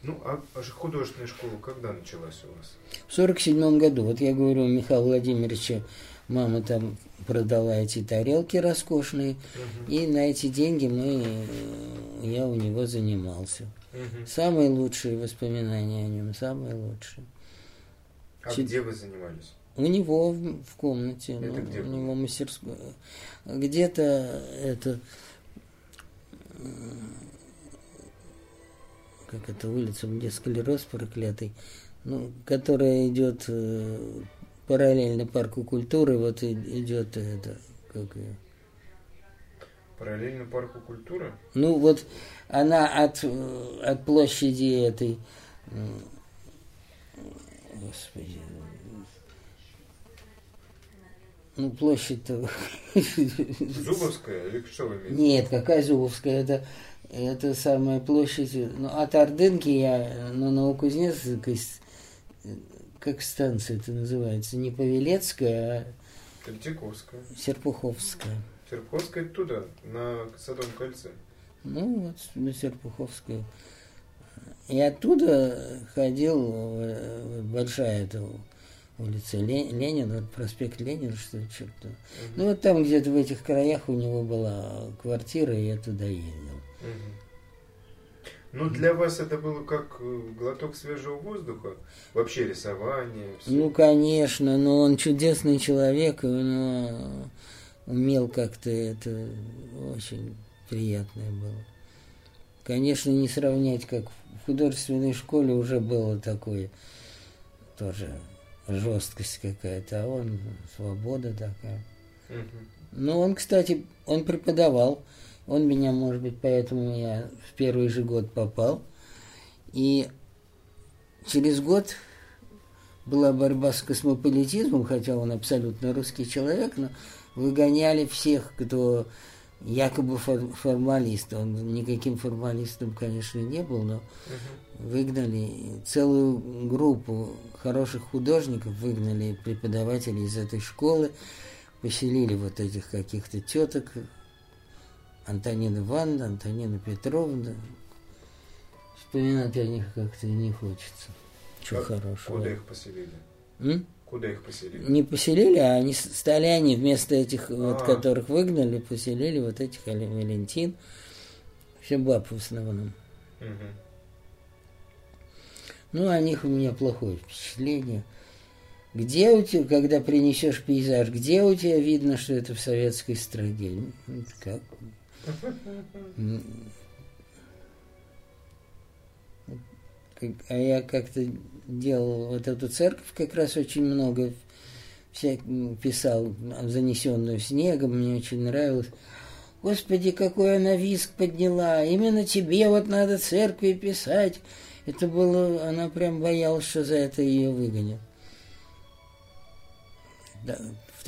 Ну, а, а же художественная школа когда началась у вас? В сорок седьмом году, вот я говорю, у Михаила Владимировича мама там продала эти тарелки роскошные, Мгм. и на эти деньги мы, э, я у него занимался. Мгм. Самые лучшие воспоминания о нем, самые лучшие. А Чуть- где вы занимались? У него в, в комнате, Это ну, где у него мастерская. Где-то это как это улица, где склероз проклятый, ну, которая идет э, параллельно парку культуры, вот и- идет это, как ее. Параллельно парку культуры? Ну вот она от, от площади этой, господи, ну площадь-то, <laughs> Зубовская или что вы имеете? нет, какая Зубовская, это, это самая площадь, ну от Ордынки я, ну Новокузнецк, как станция это называется, не Павелецкая, Третьяковская. а Серпуховская. Серпуховская туда, на Садовом кольце. Ну, вот на Серпуховскую. И оттуда ходил э, большая эта улица Ле- Ленина, проспект Ленина, что ли, что-то. Ну, вот там где-то в этих краях у него была квартира, и я туда ездил. Мгм. Ну, для вас это было как э, глоток свежего воздуха? Вообще рисование? всё? Ну, конечно, но он чудесный человек, и у него умел как-то это очень приятное было. Конечно, не сравнять, как в художественной школе уже было такое тоже жесткость какая-то, а он свобода такая. Мгм. Ну, он, кстати, он преподавал. Он меня, может быть, поэтому я в первый же год попал. И через год была борьба с космополитизмом, хотя он абсолютно русский человек, но выгоняли всех, кто якобы фор- формалист. Он никаким формалистом, конечно, не был, но выгнали целую группу хороших художников, выгнали преподавателей из этой школы, поселили вот этих каких-то теток Антонина Ивановна, Антонина Петровна. Вспоминать о них как-то не хочется. Чего Как- хорошего. Куда их поселили? М? Куда их поселили? Не поселили, а они стали они вместо этих, вот, А. которых выгнали, поселили вот этих Валентин. Все баб в основном. Мгм. Ну, о них у меня плохое впечатление. Где у тебя, когда принесешь пейзаж, где у тебя видно, что это в советской стране? Ну, это как? А я как-то делал вот эту церковь, как раз очень много м, писал, занесенную снегом, мне очень нравилось. Господи, какой она виск подняла! Именно тебе вот надо церкви писать. Это было, она прям боялась, что за это ее выгонят. Да,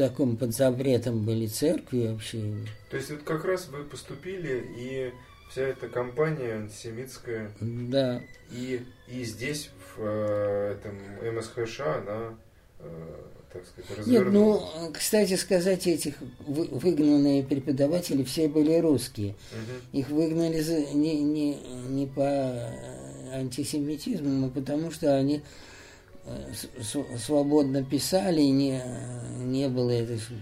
таком под запретом были церкви вообще. То есть вот как раз вы поступили, и вся эта компания антисемитская, Да, и, и здесь, в э, этом МСХШ, она, э, так сказать, Нет, ну, развернулась. кстати сказать, этих вы- выгнанные преподаватели все были русские. Мгм. Их выгнали за- не, не, не по антисемитизму, а потому что они свободно писали, не, не было этой су-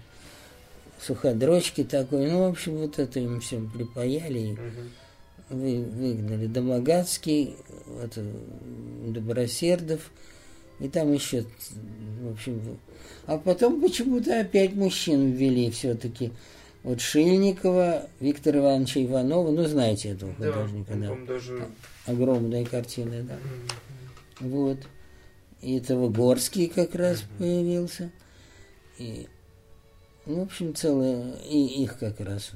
суходрочки такой. Ну, в общем, вот это им всем припаяли и вы, выгнали. Домогацкий, вот, э, Добросердов, и там еще, в общем, а потом почему-то опять мужчин ввели все-таки. Вот Шильникова, Виктора Ивановича Иванова, ну, знаете этого Да, художника, да. по-моему, даже... Огромная картина, да. Мгм. Вот. И этого Горский как раз Мгм. появился. И, ну, в общем, целое, и их как раз.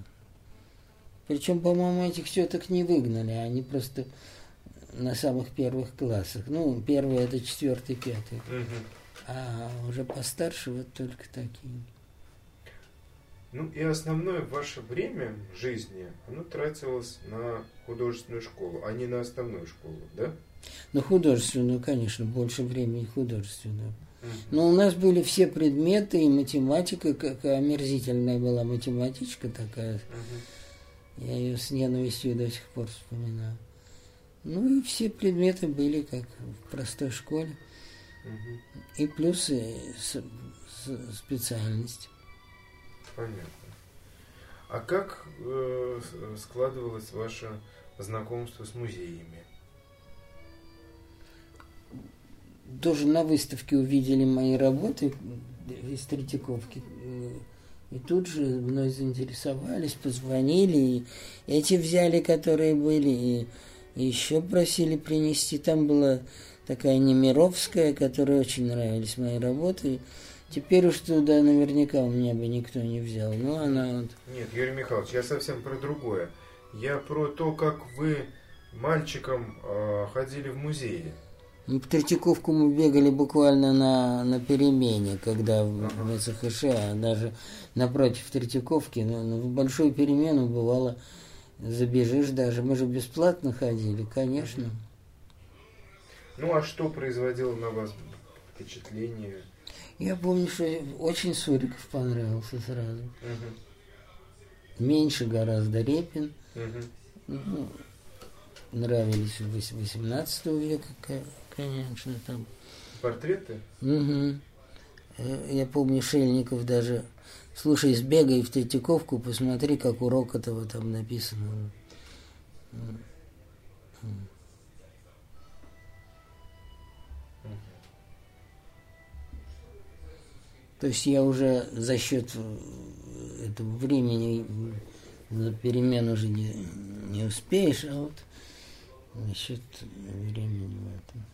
Причем, по-моему, этих теток не выгнали, они просто на самых первых классах. Ну, первый это четвертый, пятый. Мгм. А уже постарше вот только такие. Ну и основное ваше время жизни, оно тратилось на художественную школу, а не на основную школу, да? Ну, художественную, конечно, больше времени художественную. Но у нас были все предметы, и математика, как омерзительная была математичка такая. Я ее с ненавистью до сих пор вспоминаю. Ну и все предметы были как в простой школе. И плюс э, с- с- специальность. Понятно. А как э, складывалось ваше знакомство с музеями? Тоже на выставке увидели мои работы из Третьяковки. И тут же мной заинтересовались, позвонили. И эти взяли, которые были, и, еще просили принести. Там была такая Немировская, которой очень нравились мои работы. Теперь уж туда наверняка у меня бы никто не взял. Ну, она вот Нет, Юрий Михайлович, я совсем про другое. Я про то, как вы мальчиком э, ходили в музеи. Ну, в Третьяковку мы бегали буквально на, на перемене, когда в, в СХШ, а даже напротив Третьяковки, ну, ну, в большую перемену бывало, забежишь даже. Мы же бесплатно ходили, конечно. Ну а что производило на вас впечатление? Я помню, что очень Суриков понравился сразу. Мгм. Меньше гораздо Репин. Мгм. Ну, нравились вось- 18 века, конечно, там. Портреты? Э, Я помню, Шельников даже, слушай, сбегай в Третьяковку, посмотри, как урок этого там написано. То есть я уже за счет э, этого времени за перемену уже не, не успеешь, а вот за счет времени в этом.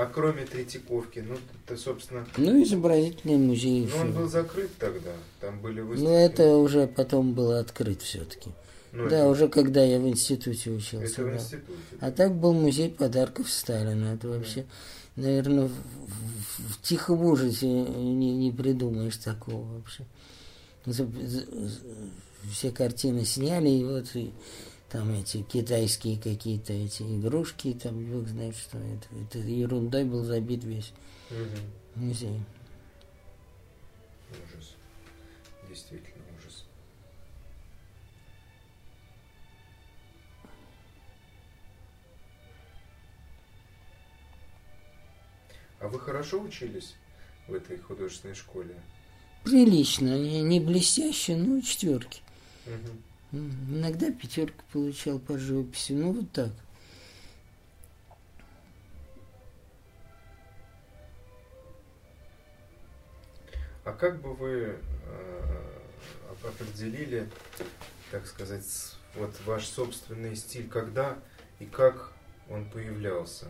А кроме Третьяковки, ну это, собственно, Ну, изобразительный музей. ну, он был закрыт тогда, там были выставки. Ну, это уже потом было открыт все-таки. Ну, да, это- уже когда я в институте учился. Это в да. институте. А так был музей подарков Сталина. Это вообще, наверное, в, в- в тихом ужасе не, не придумаешь такого вообще. Все картины сняли, и вот и там эти китайские какие-то эти игрушки, там бог знает что это. Это ерундой был забит весь угу. музей. Ужас. Действительно ужас. А вы хорошо учились в этой художественной школе? Прилично, не блестяще, но четверки. Угу. Иногда пятерку получал по живописи, ну вот так. А как бы вы э, оп- определили, так сказать, вот ваш собственный стиль, когда и как он появлялся?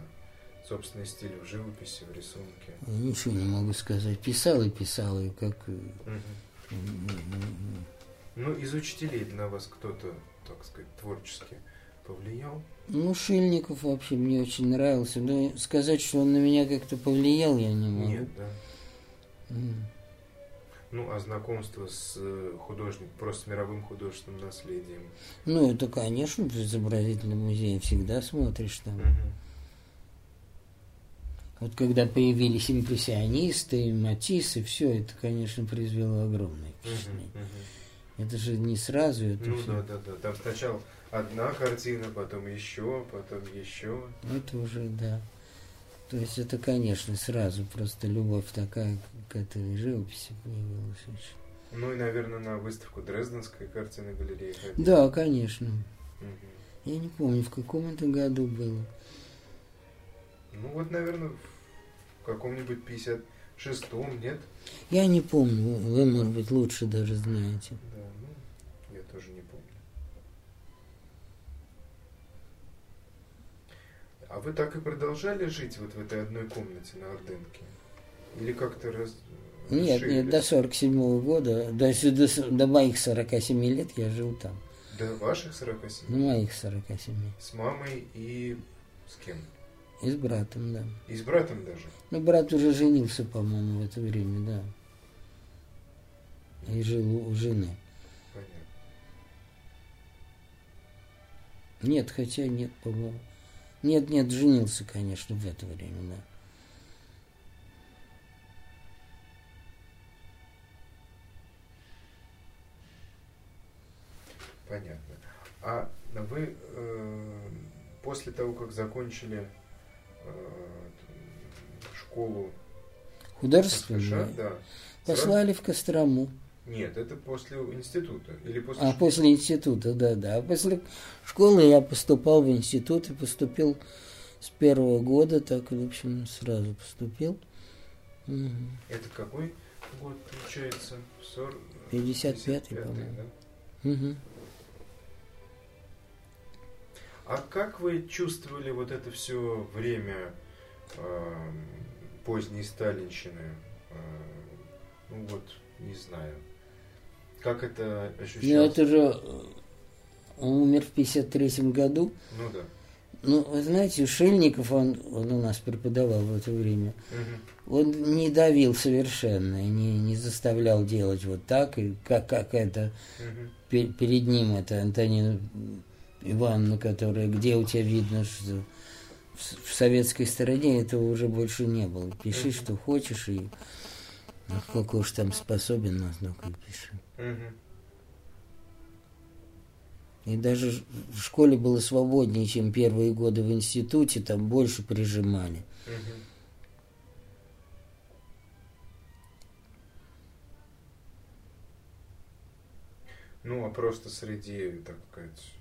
Собственный стиль в живописи, в рисунке. Ничего не могу сказать. Писал и писал, и как... м. Ну, из учителей на вас кто-то, так сказать, творчески повлиял? Ну, Шильников вообще мне очень нравился. Но сказать, что он на меня как-то повлиял, я не могу. Нет, да. М. Ну, а знакомство с э, художником, просто с мировым художественным наследием. Ну, это, конечно, в изобразительном музее всегда смотришь там. Мгм. Вот когда появились импрессионисты, матиссы, все это, конечно, произвело огромное впечатление. мгм. Это же не сразу, это Ну всё- да, да, да. Там сначала одна картина, потом еще, потом еще. Это уже, да. То есть это, конечно, сразу просто любовь такая к этой живописи появилась очень. Ну и, наверное, на выставку Дрезденской картины галереи ходили. Да, конечно. Мгм. Я не помню, в каком это году было. Ну вот, наверное, в каком-нибудь 56-м, нет? Я не помню, вы, вы, может быть, лучше даже знаете. Да, ну, я тоже не помню. А вы так и продолжали жить вот в этой одной комнате на Ордынке? Или как-то раз... Нет, нет, до расширились? 47 года, до, до, до моих 47 лет я жил там. До ваших 47? До моих 47. С мамой и с кем? И с братом, да. И с братом даже? Ну, брат уже женился, по-моему, в это время, да. И жил у жены. Понятно. Нет, хотя нет, по-моему. Нет, нет, женился, конечно, в это время, да. Понятно. А вы э, после того, как закончили э, школу Художественный. США, да, сразу- Послали в Кострому. Нет, это после института или после А школы? после института, да, да. А после школы я поступал в институт и поступил с первого года, так, в общем, сразу поступил. Мгм. Это какой год получается? Сор- 55-й, 55-й, по-моему. да? Мгм. А как вы чувствовали вот это все время э, поздней сталинщины? Э, ну вот, не знаю. Как это Ну, ощущалось? это же э, он умер в 53 году. Ну да. Ну, вы знаете, Шильников, он, он у нас преподавал в это время, Мгм. он не давил совершенно, не, не заставлял делать вот так, и как, как это Мгм. пе- перед ним, это Антонина Ивановна, которая, где у тебя видно, что в, в советской стороне этого уже больше не было. Пиши, Мгм. что хочешь, и ну, сколько уж там способен, насколько и пиши. Мгм. И даже в школе было свободнее, чем первые годы в институте, там больше прижимали. Ну, а просто среди, так сказать,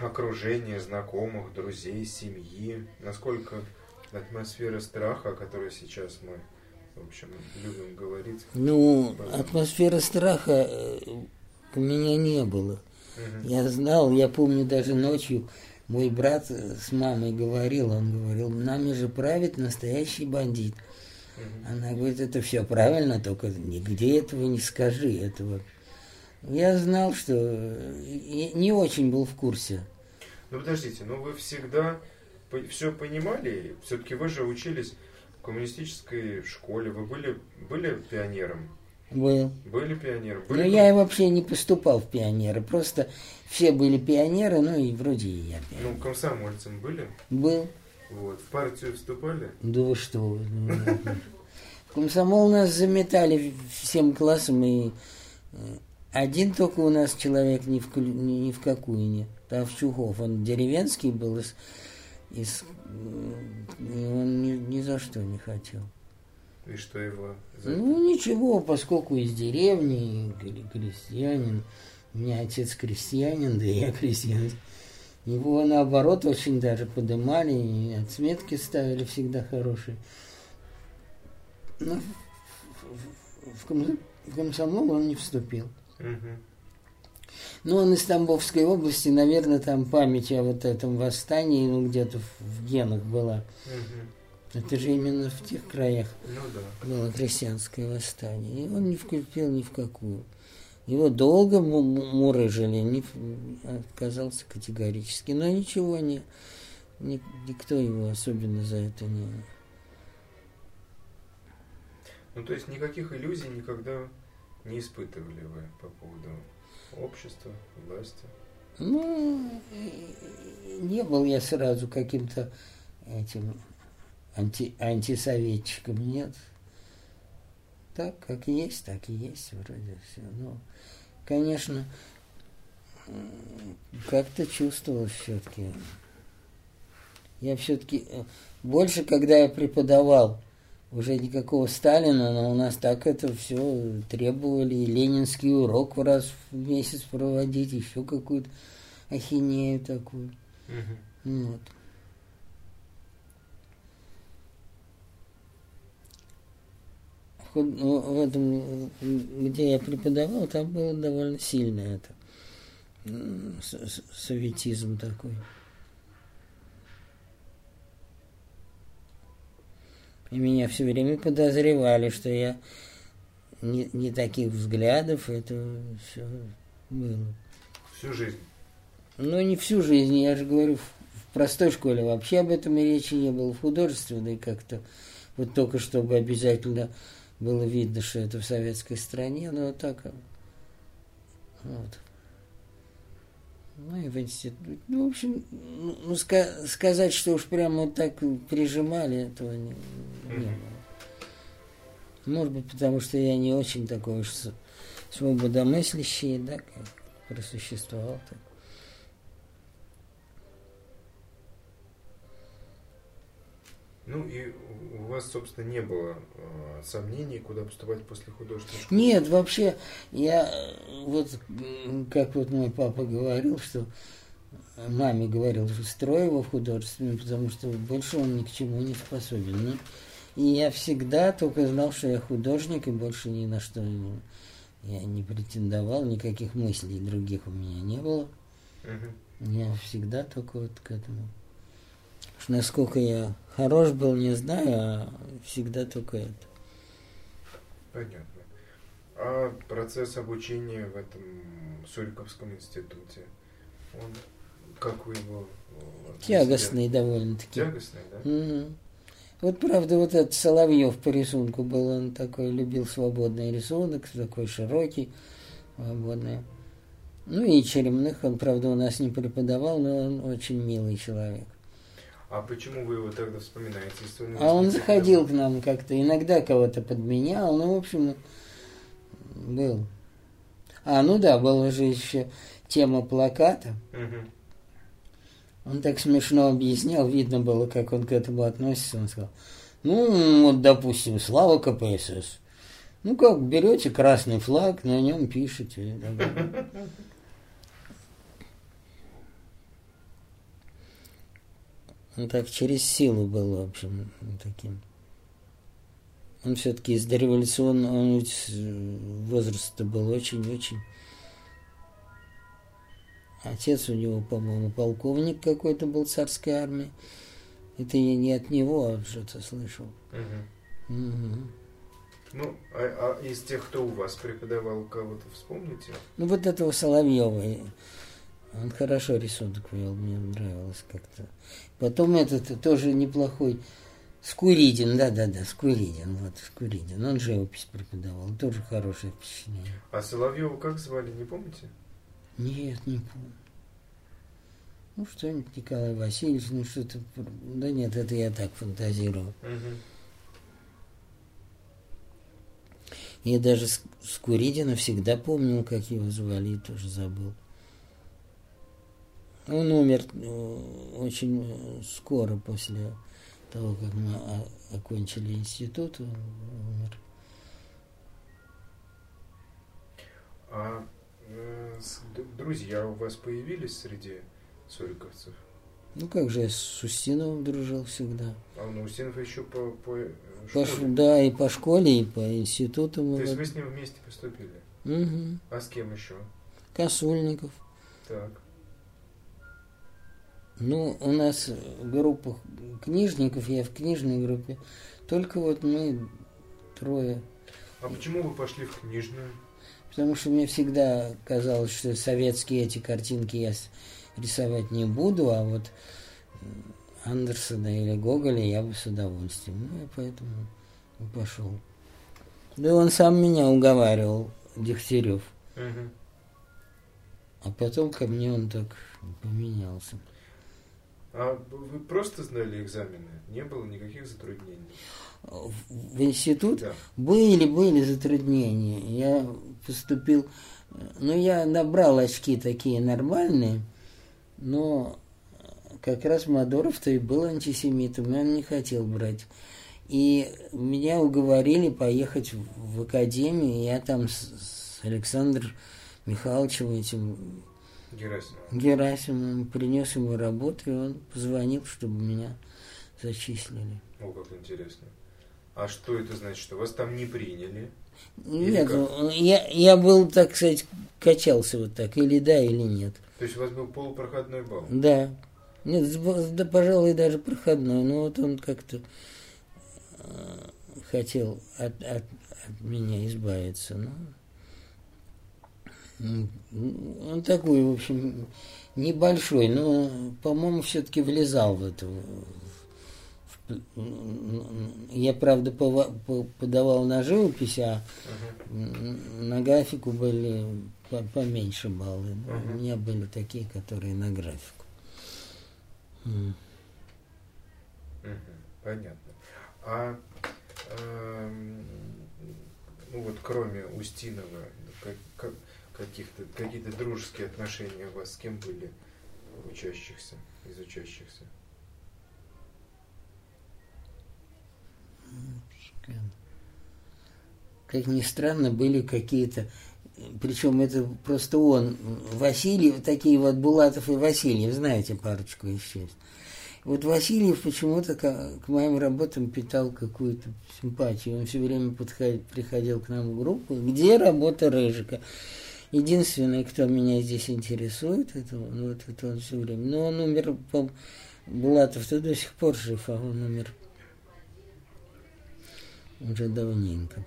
окружения, знакомых, друзей, семьи, насколько атмосфера страха, о которой сейчас мы, в общем, любим говорить. Ну, Было. атмосферы страха э, у меня не было. Мгм. Я знал, я помню даже ночью мой брат э, с мамой говорил, он говорил, нами же правит настоящий бандит. Она говорит, это все правильно, только нигде этого не скажи, этого. Я знал, что э, и не очень был в курсе. Ну, подождите, ну вы всегда все понимали? Все-таки вы же учились в коммунистической школе, вы были, были пионером? Был. Были пионером? Были я и вообще не поступал в пионеры, просто все были пионеры, ну и вроде и я пионер. Ну, комсомольцем были? Был. Вот. В партию вступали? Да вы что? вы, ну, комсомол нас заметали всем классом, и э, один только у нас человек ни в, ни в какую не. Тавчухов, он деревенский был из, из он ни, ни за что не хотел. И что его за Ну, ничего, поскольку из деревни, крестьянин, у меня отец крестьянин, да и я крестьянин. Его, наоборот, очень даже подымали, и отметки ставили всегда хорошие. Но в, в, в комсомол он не вступил. Угу. Ну, он из Тамбовской области, наверное, там память о вот этом восстании, ну, где-то в, в генах была. Угу. Это же именно в тех краях Ну да. было крестьянское восстание. И он не вступил ни в какую. Его долго мурыжили, не отказался категорически. Но ничего не, не, никто его особенно за это не... Ну, то есть никаких иллюзий никогда не испытывали вы по поводу общества, власти? Ну, не был я сразу каким-то этим анти, антисоветчиком, нет. Так, как есть, так и есть вроде все. Ну, конечно, как-то чувствовал все-таки. Я все-таки больше, когда я преподавал, уже никакого Сталина, но у нас так это все требовали. И ленинский урок раз в месяц проводить, еще какую-то ахинею такую. Угу. Вот. Ну, в этом, где я преподавал, там было довольно сильно это советизм такой. И меня все время подозревали, что я не, не таких взглядов, это все было. Всю жизнь? Ну, не всю жизнь, я же говорю, в простой школе вообще об этом и речи не было, в художественной как-то, вот только чтобы обязательно было видно, что это в советской стране, но так вот. Ну и в институте. Ну, в общем, ну, ну ска- сказать, что уж прямо вот так прижимали, этого не, не было. Может быть, потому что я не очень такой уж свободомыслящий, да, как просуществовал так. Ну и у вас, собственно, не было э, сомнений, куда поступать после художественной школы? Нет, вообще, я вот, как вот мой папа говорил, что маме говорил, что строй его в художественную, потому что больше он ни к чему не способен. Ну, и я всегда только знал, что я художник, и больше ни на что я не претендовал, никаких мыслей других у меня не было. Угу. Я всегда только вот к этому. Насколько я хорош был, не знаю, а всегда только это. Понятно. А процесс обучения в этом Суриковском институте, он, как вы его... Тягостный довольно-таки. Тягостный, да? Угу. Вот правда, вот этот Соловьев по рисунку был, он такой любил свободный рисунок, такой широкий, свободный. Ну и Черемных, он, правда, у нас не преподавал, но он очень милый человек. А почему вы его тогда вспоминаете? Если он а он заходил к нам как-то, иногда кого-то подменял, ну, в общем, был. А, ну да, была же еще тема плаката. Угу. Он так смешно объяснял, видно было, как он к этому относится. Он сказал, ну, вот, допустим, слава КПСС. Ну как, берете красный флаг, на нем пишете. <laughs> Он так через силу был, в общем, таким. Он все-таки из дореволюционного он возраста был очень-очень. Отец у него, по-моему, полковник какой-то был царской армии. Это я не от него, а что-то слышал. Угу. Угу. Ну, а, а из тех, кто у вас преподавал, кого-то вспомните? Ну, вот этого Соловьева. Он хорошо рисунок вел, мне нравилось как-то. Потом этот тоже неплохой Скуридин, да-да-да, Скуридин, вот Скуридин, он живопись преподавал, тоже хорошее впечатление. А Соловьева как звали, не помните? Нет, не помню. Ну, что-нибудь Николай Васильевич, ну что-то... Да нет, это я так фантазировал. Угу. Я даже Скуридина всегда помнил, как его звали, и тоже забыл. Он умер э, очень э, скоро после того, как мы окончили институт, он умер. А э, друзья у вас появились среди суриковцев? Ну как же, я с Устиновым дружил всегда. А ну, Устинов еще по, по По школе. да, и по школе, и по институту То мы. есть вот- вы с ним вместе поступили? Мгм. А с кем еще? Косульников. Так. Ну, у нас группа книжников, я в книжной группе. Только вот мы трое. А почему вы пошли в книжную? Потому что мне всегда казалось, что советские эти картинки я рисовать не буду, а вот м, Андерсона или Гоголя я бы с удовольствием. Ну, и поэтому и пошел. Да он сам меня уговаривал, Дегтярев. Мгм. А потом ко мне он так поменялся. А вы просто сдали экзамены? Не было никаких затруднений? В, институт Да. были, были затруднения. Я поступил, ну, я набрал очки такие нормальные, но как раз Мадоров-то и был антисемитом, и он не хотел брать. И меня уговорили поехать в, академию, я там с, с Александром Михайловичем этим Герасимов. Герасимовым принес ему работу, и он позвонил, чтобы меня зачислили. О, как интересно. А что это значит? Что вас там не приняли? Нет, как? ну, я, я был, так сказать, качался вот так, или да, или нет. То есть у вас был полупроходной балл? Да. Нет, да, пожалуй, даже проходной, но вот он как-то э, хотел от, от, от меня избавиться. Ну, М, он такой, в общем, небольшой, но, по-моему, все-таки влезал в в- я, правда, подавал на живопись, а М, На графику были по- поменьше баллы. Мгм. У меня были такие, которые на графику. Понятно. А эм, ну вот кроме Устинова, как- как- каких-то какие-то дружеские отношения у вас с кем были учащихся, из учащихся? Как ни странно, были какие-то, причем это просто он, Васильев, такие вот Булатов и Васильев, знаете парочку еще. Вот Васильев почему-то к, к моим работам питал какую-то симпатию. Он все время подходил, приходил к нам в группу. Где работа Рыжика? Единственный, кто меня здесь интересует, это вот это он все время. Но он умер, по Булатов-то до сих пор жив, а он умер уже давненько.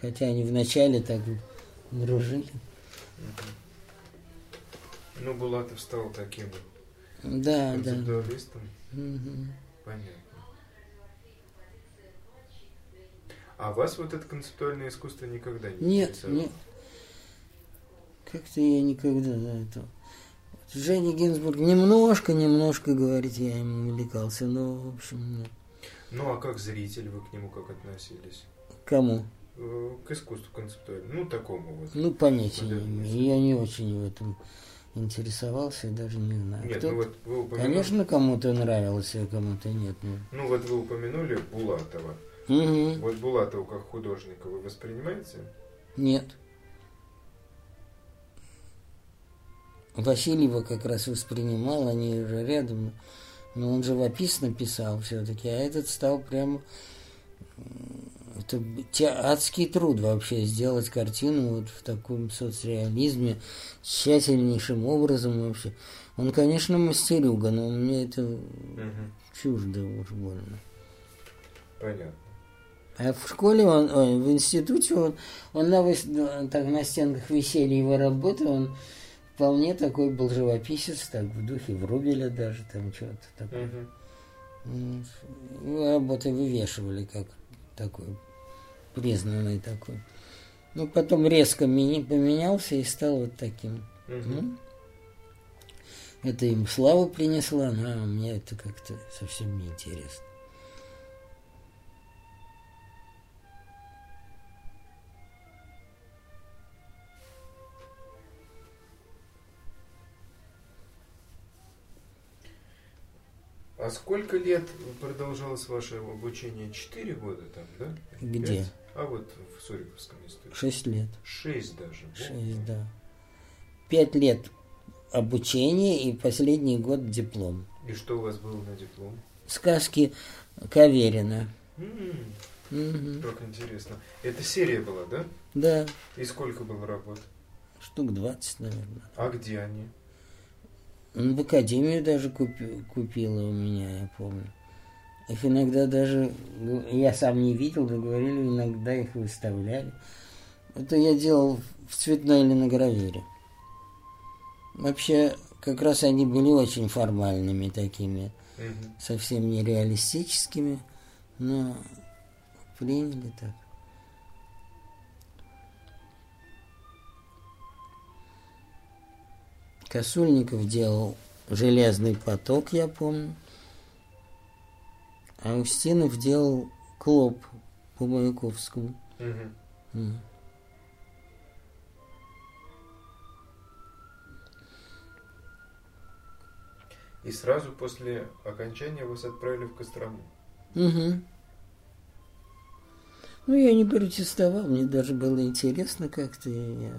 Хотя они вначале так дружили. Ну, Булатов стал таким Да, да. Мгм. Понятно. А вас вот это концептуальное искусство никогда не Нет, интересовало? нет. Как-то я никогда за это. Женя Гинзбург немножко, немножко, говорит, я им увлекался, но, в общем, нет. Ну, а как зритель, вы к нему как относились? К Кому? Э, К искусству концептуальному, ну, такому вот. Ну, понятия не имею. Я не очень в этом интересовался, даже не знаю. Нет, ну вот вы упомянули... Конечно, кому-то нравилось, а кому-то нет. Ну. Ну вот вы упомянули Булатова. Мгм. Вот Булатова как художника вы воспринимаете? Нет. Васильева как раз воспринимал, они уже рядом. Но он живописно писал все-таки, а этот стал прямо... м, Это адский труд вообще сделать картину вот в таком соцреализме, тщательнейшим образом вообще. Он, конечно, мастерюга, но мне это Мгм. чуждо уж больно. Понятно. А в школе он, ой, в институте он, он на, так, на стенках висели его работы, он вполне такой был живописец, так в духе Врубеля даже там что-то такое. М, Его работы вывешивали как такой признанный такой. Ну, потом резко мини- поменялся и стал вот таким. Ну, это им славу принесло, но мне это как-то совсем не интересно. Сколько лет продолжалось ваше обучение? Четыре года там, да? Где? Пять? А вот в Суриковском институте. Шесть лет. Шесть даже. Шесть, да. Пять лет обучения и последний год диплом. И что у вас было на диплом? Сказки Каверина. М, Мгм. Как интересно. Это серия была, да? Да, И сколько было работ? штук 20, наверное. А где они? Ну, в академию даже купи- купила у меня, я помню. Их иногда даже, ну, я сам не видел, но говорили, иногда их выставляли. Это я делал в цветной линогравюре. Вообще, как раз они были очень формальными такими, Мгм. совсем не реалистическими, но приняли так. Косульников делал железный поток, я помню. А Устинов делал клоп по Маяковскому. Мгм. М. И сразу после окончания вас отправили в Кострому. Мгм. Ну, я не протестовал, мне даже было интересно как-то, я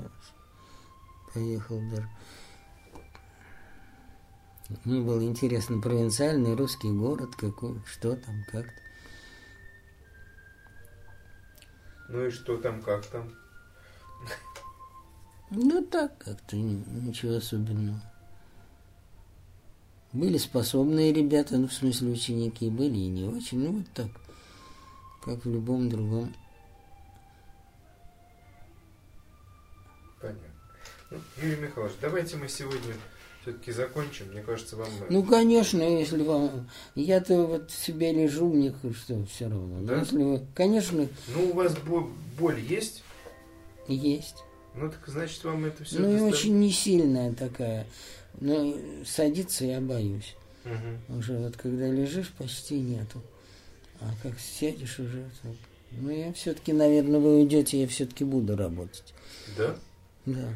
поехал даже. Мне было интересно провинциальный русский город, какой, что там, как -то. Ну и что там, как там? Ну, так как-то, ни- ничего особенного. Были способные ребята, ну, в смысле, ученики, были и не очень, ну, вот так, как в любом другом. Понятно. Ну, Юрий Михайлович, давайте мы сегодня все-таки закончим. Мне кажется, вам... Ну, конечно, если вам... Я-то вот себе лежу, мне что, все равно. Но Да? Если вы... Конечно, Ну, у вас бо- боль есть? есть. Ну, так значит, вам это все... ну, и очень не сильная такая. Но садиться я боюсь. Уже вот когда лежишь, почти нету. А как сядешь уже... то- Ну, я все-таки, наверное, вы уйдете, я все-таки буду работать. Да? Да.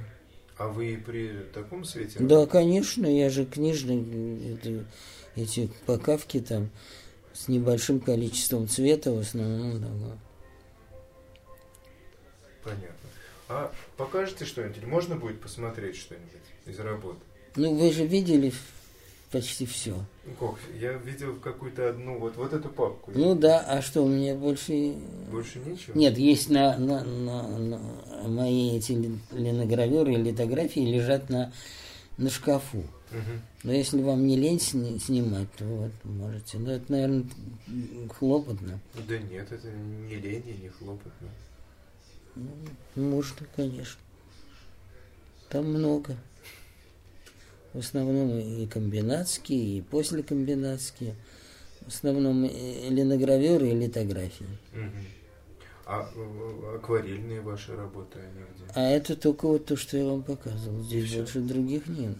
А вы при таком свете? Да, конечно, я же книжный, это- эти покавки там с небольшим количеством цвета в основном. да. Понятно. А покажете что-нибудь? Можно будет посмотреть что-нибудь из работы? Ну, вы же видели почти все. Ну, Как? Я видел какую-то одну, вот, вот эту папку. Ну да, а что, у меня больше... Больше ничего? Нет, есть на, на, на, на- мои эти ли- линогравюры и литографии лежат на, на шкафу. Мгм. Но если вам не лень сни- снимать, то вот можете. Но это, наверное, хлопотно. Да нет, это не лень и не хлопотно. Можно, конечно. Там много. В основном и комбинатские, и послекомбинатские. В основном линогравюры и литографии. А э, акварельные ваши работы, они где? А это только вот то, что я вам показывал. Здесь Всё. больше других нет.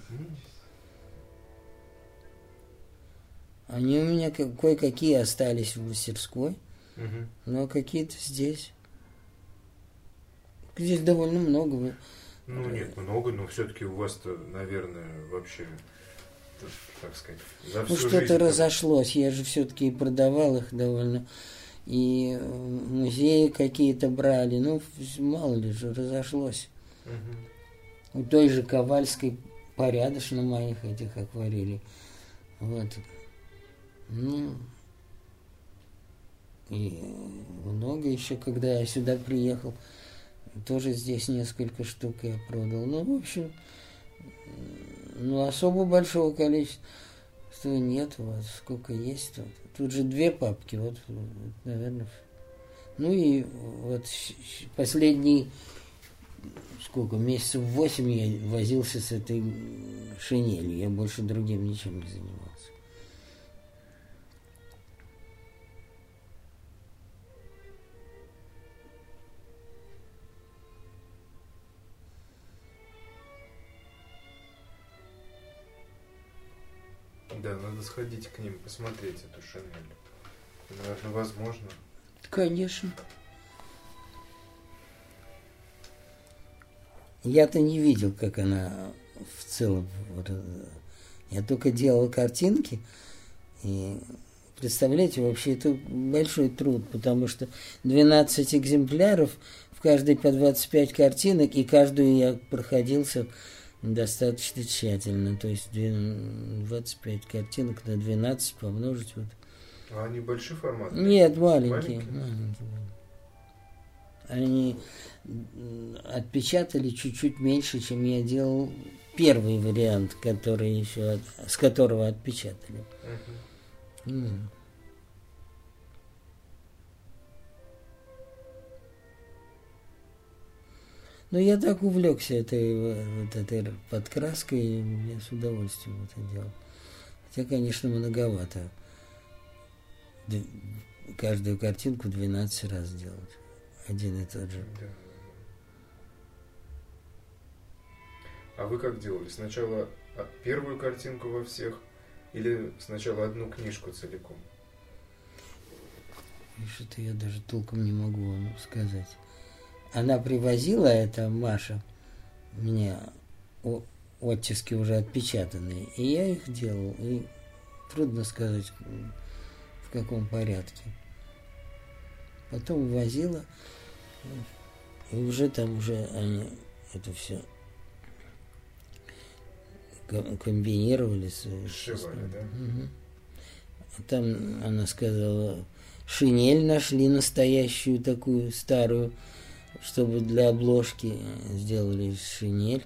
Они у меня ка- кое-какие остались в мастерской, но какие-то здесь. Здесь довольно много. Ну нет, много, но все-таки у вас-то, наверное, вообще, т- как сказать, за всю Ну, что-то разошлось. Я же все-таки продавал их довольно. И э, музеи какие-то брали. Ну, мало ли же, разошлось. Мгм. У той же Ковальской порядочно моих этих акварелей. Вот. Ну, и много еще, когда я сюда приехал, тоже здесь несколько штук я продал. Ну, в общем, ну, особо большого количества нет. Вот сколько есть тут. Тут же две папки, вот, наверное. Ну и вот последний сколько, месяцев восемь я возился с этой шинелью. Я больше другим ничем не занимался. Да, надо сходить к ним, посмотреть эту шинель. Наверное, возможно. Конечно. Я-то не видел, как она в целом. вот, э, Я только делал картинки И представляете, вообще это большой труд, потому что 12 экземпляров, в каждой по 25 картинок, и каждую я проходился достаточно тщательно. То есть 25 картинок на 12 помножить вот. А они большой формат? Нет, маленькие. маленькие. маленькие. Они отпечатали чуть-чуть меньше, чем я делал первый вариант, который еще с которого отпечатали. Uh-huh. Mm. Ну, я так увлекся этой, вот этой подкраской, и я с удовольствием это делал. Хотя, конечно, многовато. Каждую картинку 12 раз делать. Один и тот же. Да. А вы как делали? Сначала первую картинку во всех или сначала одну книжку целиком? Что-то я даже толком не могу вам сказать она привозила, это Маша, мне оттиски уже отпечатанные, и я их делал. И трудно сказать, в каком порядке. Потом возила, и уже там уже они это все комбинировали. Сшивали, да? Угу. Там она сказала, шинель нашли настоящую такую старую, чтобы для обложки сделали шинель.